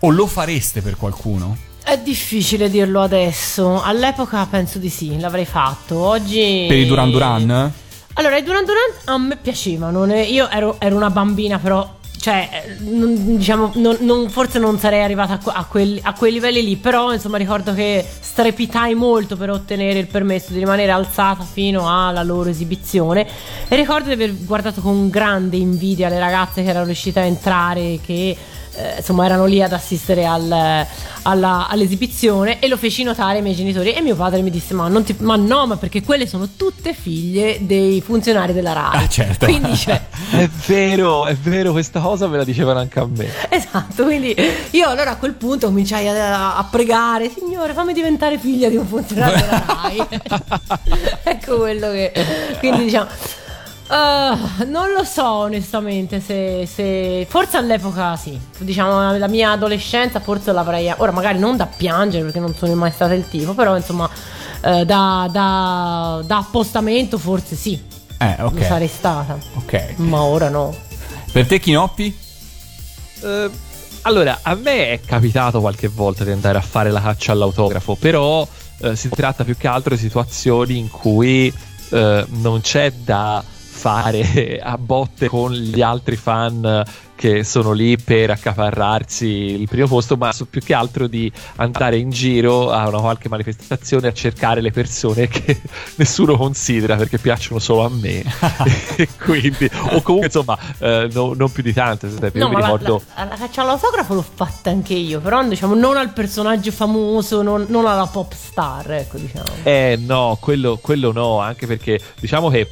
A: O lo fareste per qualcuno?
B: È difficile dirlo adesso. All'epoca penso di sì, l'avrei fatto. Oggi.
A: Per i Duran Duran?
B: Allora, i Duran Duran a me piacevano. Io ero, ero una bambina, però. Cioè, non- diciamo, non- non- forse non sarei arrivata a, a quelli- a quei livelli lì. Però, insomma, ricordo che strepitai molto per ottenere il permesso di rimanere alzata fino alla loro esibizione. E ricordo di aver guardato con grande invidia le ragazze che erano riuscite a entrare, che eh, insomma erano lì ad assistere al- alla- all'esibizione e lo feci notare ai miei genitori e mio padre mi disse ma, non ti- ma no ma perché quelle sono tutte figlie dei funzionari della RAI
A: Ah, certo.
B: quindi cioè *laughs*
C: È vero, è vero, questa cosa me la dicevano anche a me.
B: esatto quindi io allora a quel punto cominciai a, a pregare signore fammi diventare figlia di un funzionario della RAI *laughs* *laughs* ecco quello che quindi diciamo ah, non lo so onestamente se, se- forse all'epoca sì diciamo la mia adolescenza forse l'avrei ora magari non da piangere perché non sono mai stata il tipo però insomma eh, da, da- da appostamento forse sì
A: Eh,
B: lo
A: ok.
B: sarei stata
A: Ok.
B: ma ora no
A: Per te, Chinoppi?
C: Eh, allora, a me è capitato qualche volta di andare a fare la caccia all'autografo, però si tratta più che altro di situazioni in cui non c'è da fare a botte con gli altri fan che sono lì per accaparrarsi il primo posto, ma so più che altro di andare in giro a una qualche manifestazione a cercare le persone che *laughs* nessuno considera perché piacciono solo a me. *laughs* *laughs* e quindi, o comunque insomma, eh, no- non più di tanto. esempio,
B: No,
C: io mi
B: ma la-
C: ricordo.
B: la, la caccia all'autografo l'ho fatta anche io, però diciamo non al personaggio famoso, non, non alla pop star, ecco diciamo.
C: Eh no, quello, quello no, anche perché diciamo che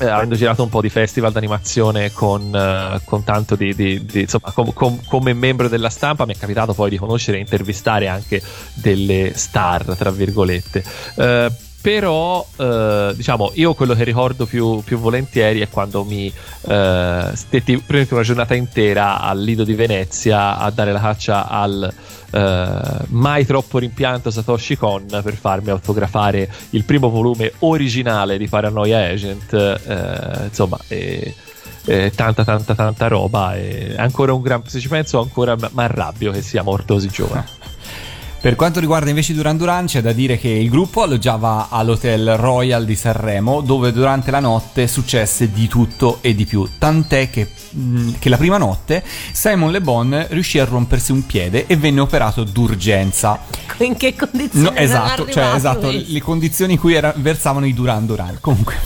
C: eh, avendo girato un po' di festival d'animazione con, eh, con tanto di, di- di- insomma, com- com- come membro della stampa mi è capitato poi di conoscere e intervistare anche delle star, tra virgolette. Eh, però, eh, diciamo, io quello che ricordo più, più volentieri è quando mi eh, stetti praticamente una giornata intera al Lido di Venezia a dare la caccia al eh, mai troppo rimpianto Satoshi Kon per farmi autografare il primo volume originale di Paranoia Agent. eh, insomma, tanta, tanta, tanta roba. E ancora un gran. Se ci penso, ancora mi arrabbio che sia morto così giovane. *laughs*
A: Per quanto riguarda invece Duran Duran, c'è da dire che il gruppo alloggiava all'Hotel Royal di Sanremo, dove durante la notte successe di tutto e di più. Tant'è che, che la prima notte Simon Le Bon riuscì a rompersi un piede e venne operato d'urgenza.
B: In che condizioni
A: No, esatto, cioè esatto, le condizioni in cui era- versavano i Duran Duran. Comunque.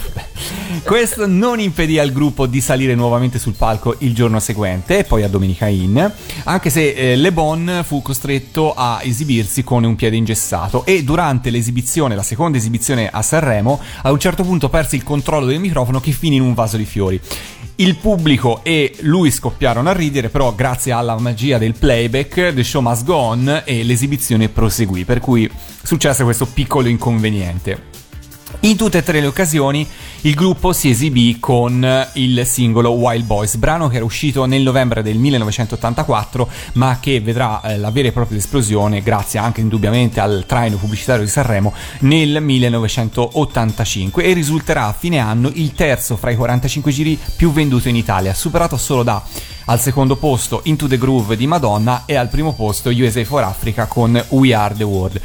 A: Questo non impedì al gruppo di salire nuovamente sul palco il giorno seguente e poi a Domenica Inn, anche se eh, Le Bon fu costretto a esibirsi con un piede ingessato e durante l'esibizione, la seconda esibizione a Sanremo, a un certo punto perse il controllo del microfono che finì in un vaso di fiori. Il pubblico e lui scoppiarono a ridere, però grazie alla magia del playback, The Show Must Go On e l'esibizione proseguì, per cui successe questo piccolo inconveniente. In tutte e tre le occasioni il gruppo si esibì con il singolo Wild Boys, brano che era uscito nel novembre del 1984, ma che vedrà eh, la vera e propria esplosione grazie anche indubbiamente al traino pubblicitario di Sanremo nel 1985 e risulterà a fine anno il terzo fra i 45 giri più venduto in Italia, superato solo da al secondo posto Into the Groove di Madonna e al primo posto USA for Africa con We Are the World.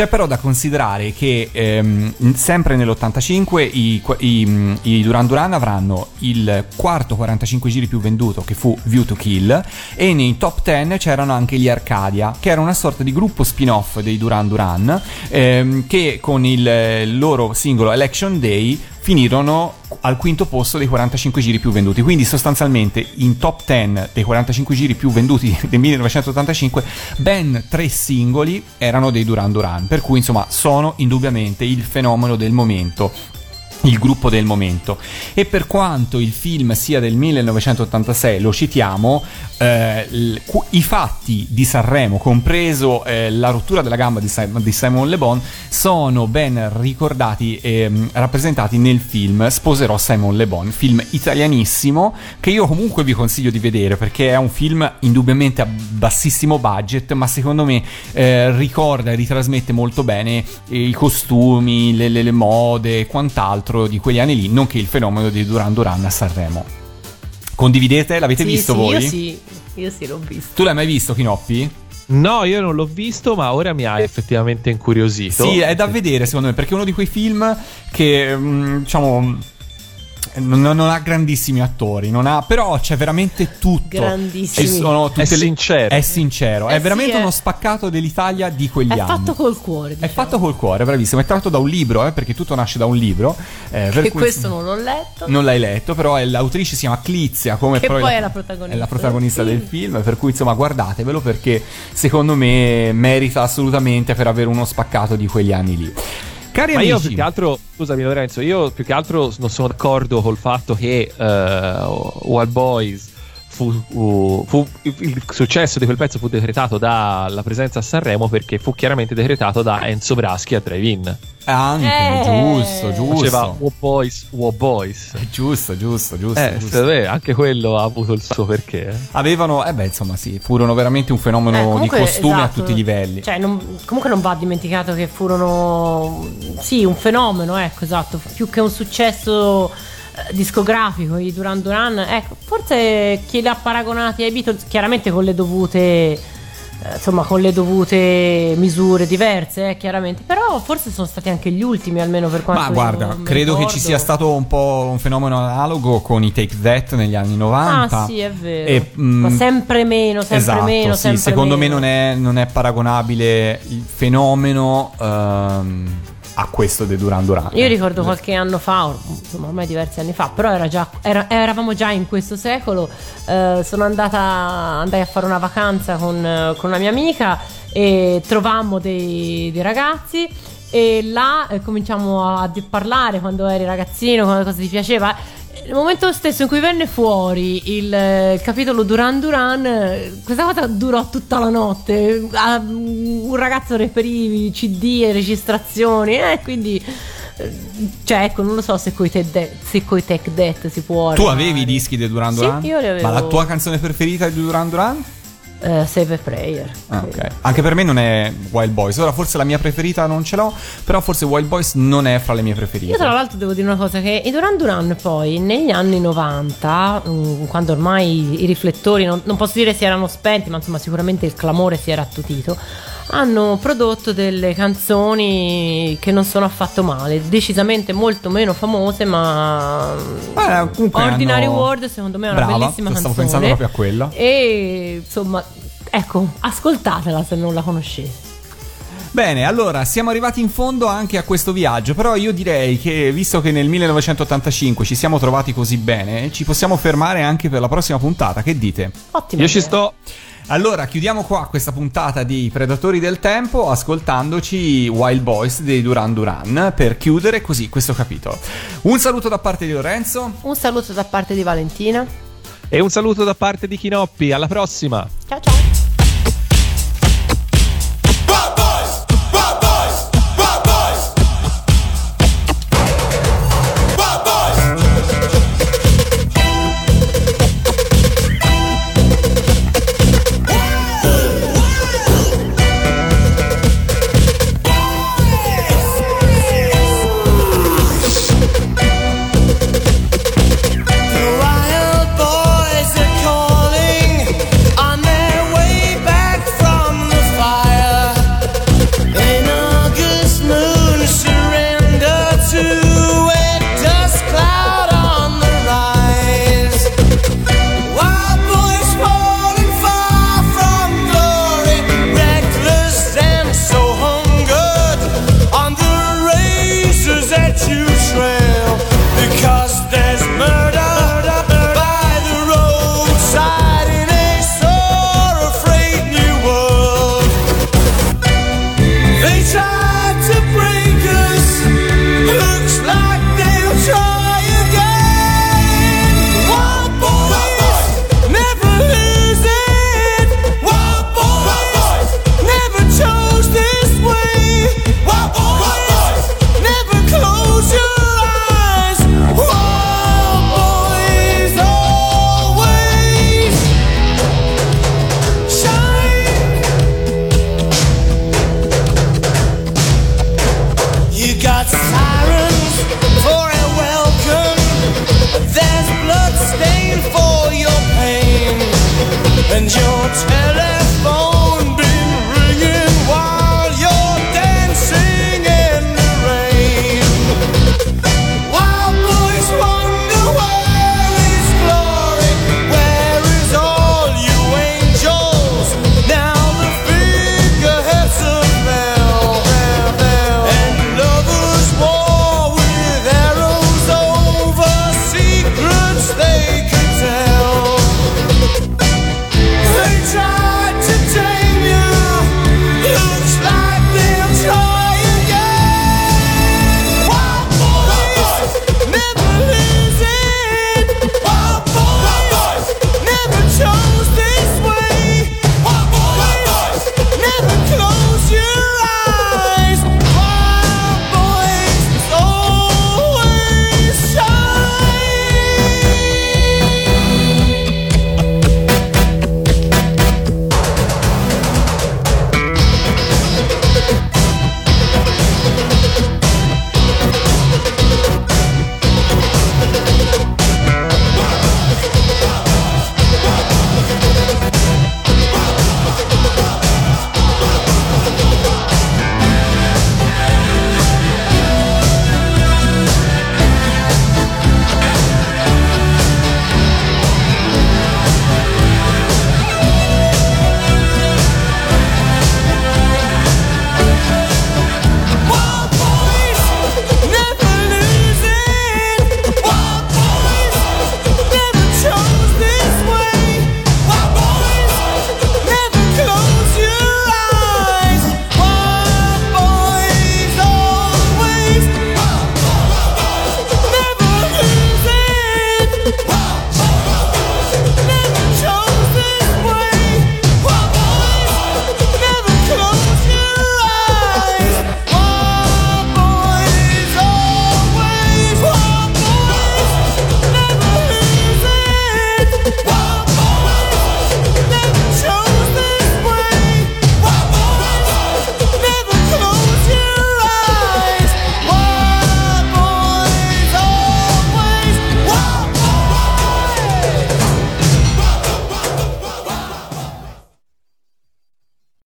A: C'è però da considerare che ehm, sempre nell'85 i, i, i, Duran Duran avranno il quarto 45 giri più venduto che fu View to Kill e nei top 10 c'erano anche gli Arcadia che era una sorta di gruppo spin-off dei Duran Duran ehm, che con il loro singolo Election Day finirono al quinto posto dei 45 giri più venduti. Quindi sostanzialmente in top 10 dei 45 giri più venduti *laughs* del 1985 ben tre singoli erano dei Duran Duran, per cui insomma sono indubbiamente il fenomeno del momento il gruppo del momento. E per quanto il film sia del 1986 lo citiamo eh, l- i fatti di Sanremo compreso eh, la rottura della gamba di, Simon, di Simon Le Bon sono ben ricordati e mh, rappresentati nel film Sposerò Simon Le Bon film italianissimo che io comunque vi consiglio di vedere perché è un film indubbiamente a bassissimo budget ma secondo me eh, ricorda e ritrasmette molto bene i costumi le, le, le mode e quant'altro di quegli anni lì, nonché il fenomeno di Duran Duran a Sanremo. Condividete? L'avete
B: Sì,
A: visto
B: sì,
A: voi?
B: Io sì, io sì, l'ho visto.
A: Tu l'hai mai visto, Kinoppi?
C: No, io non l'ho visto, ma ora mi ha effettivamente incuriosito.
A: Sì, è da vedere secondo me, perché è uno di quei film che, mm, diciamo, non, non ha grandissimi attori, non ha, però c'è veramente tutto.
B: Grandissimi.
A: Ci sono tutte
C: È
A: le-
C: sincero.
A: È sincero,
B: Eh
A: è
B: sì,
A: veramente
B: è-
A: uno spaccato dell'Italia di quegli
B: È
A: anni.
B: fatto col cuore.
A: È
B: Diciamo.
A: fatto col cuore, bravissimo. È tratto da un libro, eh, perché tutto nasce da un libro. eh, per
B: Che
A: cui-
B: questo non l'ho letto.
A: Non l'hai letto, però è- l'autrice si chiama Clizia, come
B: Che
A: poi
B: poi è la protagonista
A: è la protagonista
B: del
A: del film, per cui insomma guardatevelo perché secondo me merita assolutamente per avere uno spaccato di quegli anni lì. Cari
C: Ma io più che altro, scusami Lorenzo, io più che altro non sono d'accordo col fatto che eh, Wild Boys fu, fu- fu- il successo di quel pezzo fu decretato dalla presenza a Sanremo perché fu chiaramente decretato da Enzo Braschi a Drive-In.
A: anche
B: Eh.
A: giusto, giusto.
C: Faceva Wow Boys, Wow Boys.
A: Giusto, giusto, giusto.
C: Eh,
A: giusto.
C: me anche quello ha avuto il suo perché. eh.
A: Avevano, eh beh, insomma, sì, furono veramente un fenomeno
B: Eh,
A: di
B: comunque,
A: costume a
B: esatto.
A: tutti i livelli.
B: Cioè, non- comunque non va dimenticato che furono sì, un fenomeno, ecco, esatto, più che un successo eh, discografico i Duran Duran, ecco, forse chi li ha paragonati ai Beatles chiaramente con le dovute eh, insomma con le dovute misure diverse eh, chiaramente però forse sono stati anche gli ultimi almeno per quanto
A: Ma guarda, credo che
B: ricordo.
A: ci sia stato un po' un fenomeno analogo con i Take That negli anni 90.
B: Ah, sì, è vero.
A: E, mm,
B: Ma sempre meno, sempre
A: esatto,
B: meno,
A: sì,
B: sempre
A: secondo
B: meno.
A: me non è, non è paragonabile il fenomeno ehm, a questo dei Duran Duran.
B: Io ricordo qualche anno fa, insomma ormai diversi anni fa, però era già, era- eravamo già in questo secolo. eh, sono andata andai a fare una vacanza con, con una mia amica e trovammo dei, dei ragazzi. E là eh, cominciamo a, a parlare quando eri ragazzino, quando cosa ti piaceva. Nel momento stesso in cui venne fuori il, eh, il capitolo Duran Duran, eh, questa cosa durò tutta la notte. Un ragazzo reperì CD e registrazioni, e quindi. eh, Cioè, ecco, non lo so se coi, te de- se coi Tech Death si può.
A: Tu
B: arrivare.
A: avevi i dischi dei Duran
B: Sì,
A: Duran?
B: io li avevo.
A: Ma la tua canzone preferita di Duran Duran?
B: Eh, Save a Prayer.
A: Ah, ok. Anche per me non è Wild Boys. Ora forse la mia preferita non ce l'ho, però forse Wild Boys non è fra le mie preferite.
B: Io tra l'altro devo dire una cosa che i Duran Duran poi negli anni 90, mm, quando ormai i riflettori non, non posso dire si erano spenti, ma insomma sicuramente il clamore si era attutito, hanno prodotto delle canzoni che non sono affatto male, decisamente molto meno famose, ma
A: mm, Beh,
B: Ordinary
A: hanno...
B: World secondo me è una
A: Brava,
B: bellissima
A: stavo
B: canzone.
A: Stavo pensando proprio a quella.
B: E insomma, ecco, ascoltatela se non la conoscete.
A: Bene, allora siamo arrivati in fondo anche a questo viaggio, però io direi che visto che nel 1985 ci siamo trovati così bene, ci possiamo fermare anche per la prossima puntata, che dite?
G: Ottimo.
C: Io idea. ci sto.
A: Allora, chiudiamo qua questa puntata di Predatori del Tempo ascoltandoci Wild Boys dei Duran Duran per chiudere così questo capitolo. Un saluto da parte di Lorenzo.
G: Un saluto da parte di Valentina.
C: E un saluto da parte di Chinoppi. Alla prossima.
G: Ciao ciao.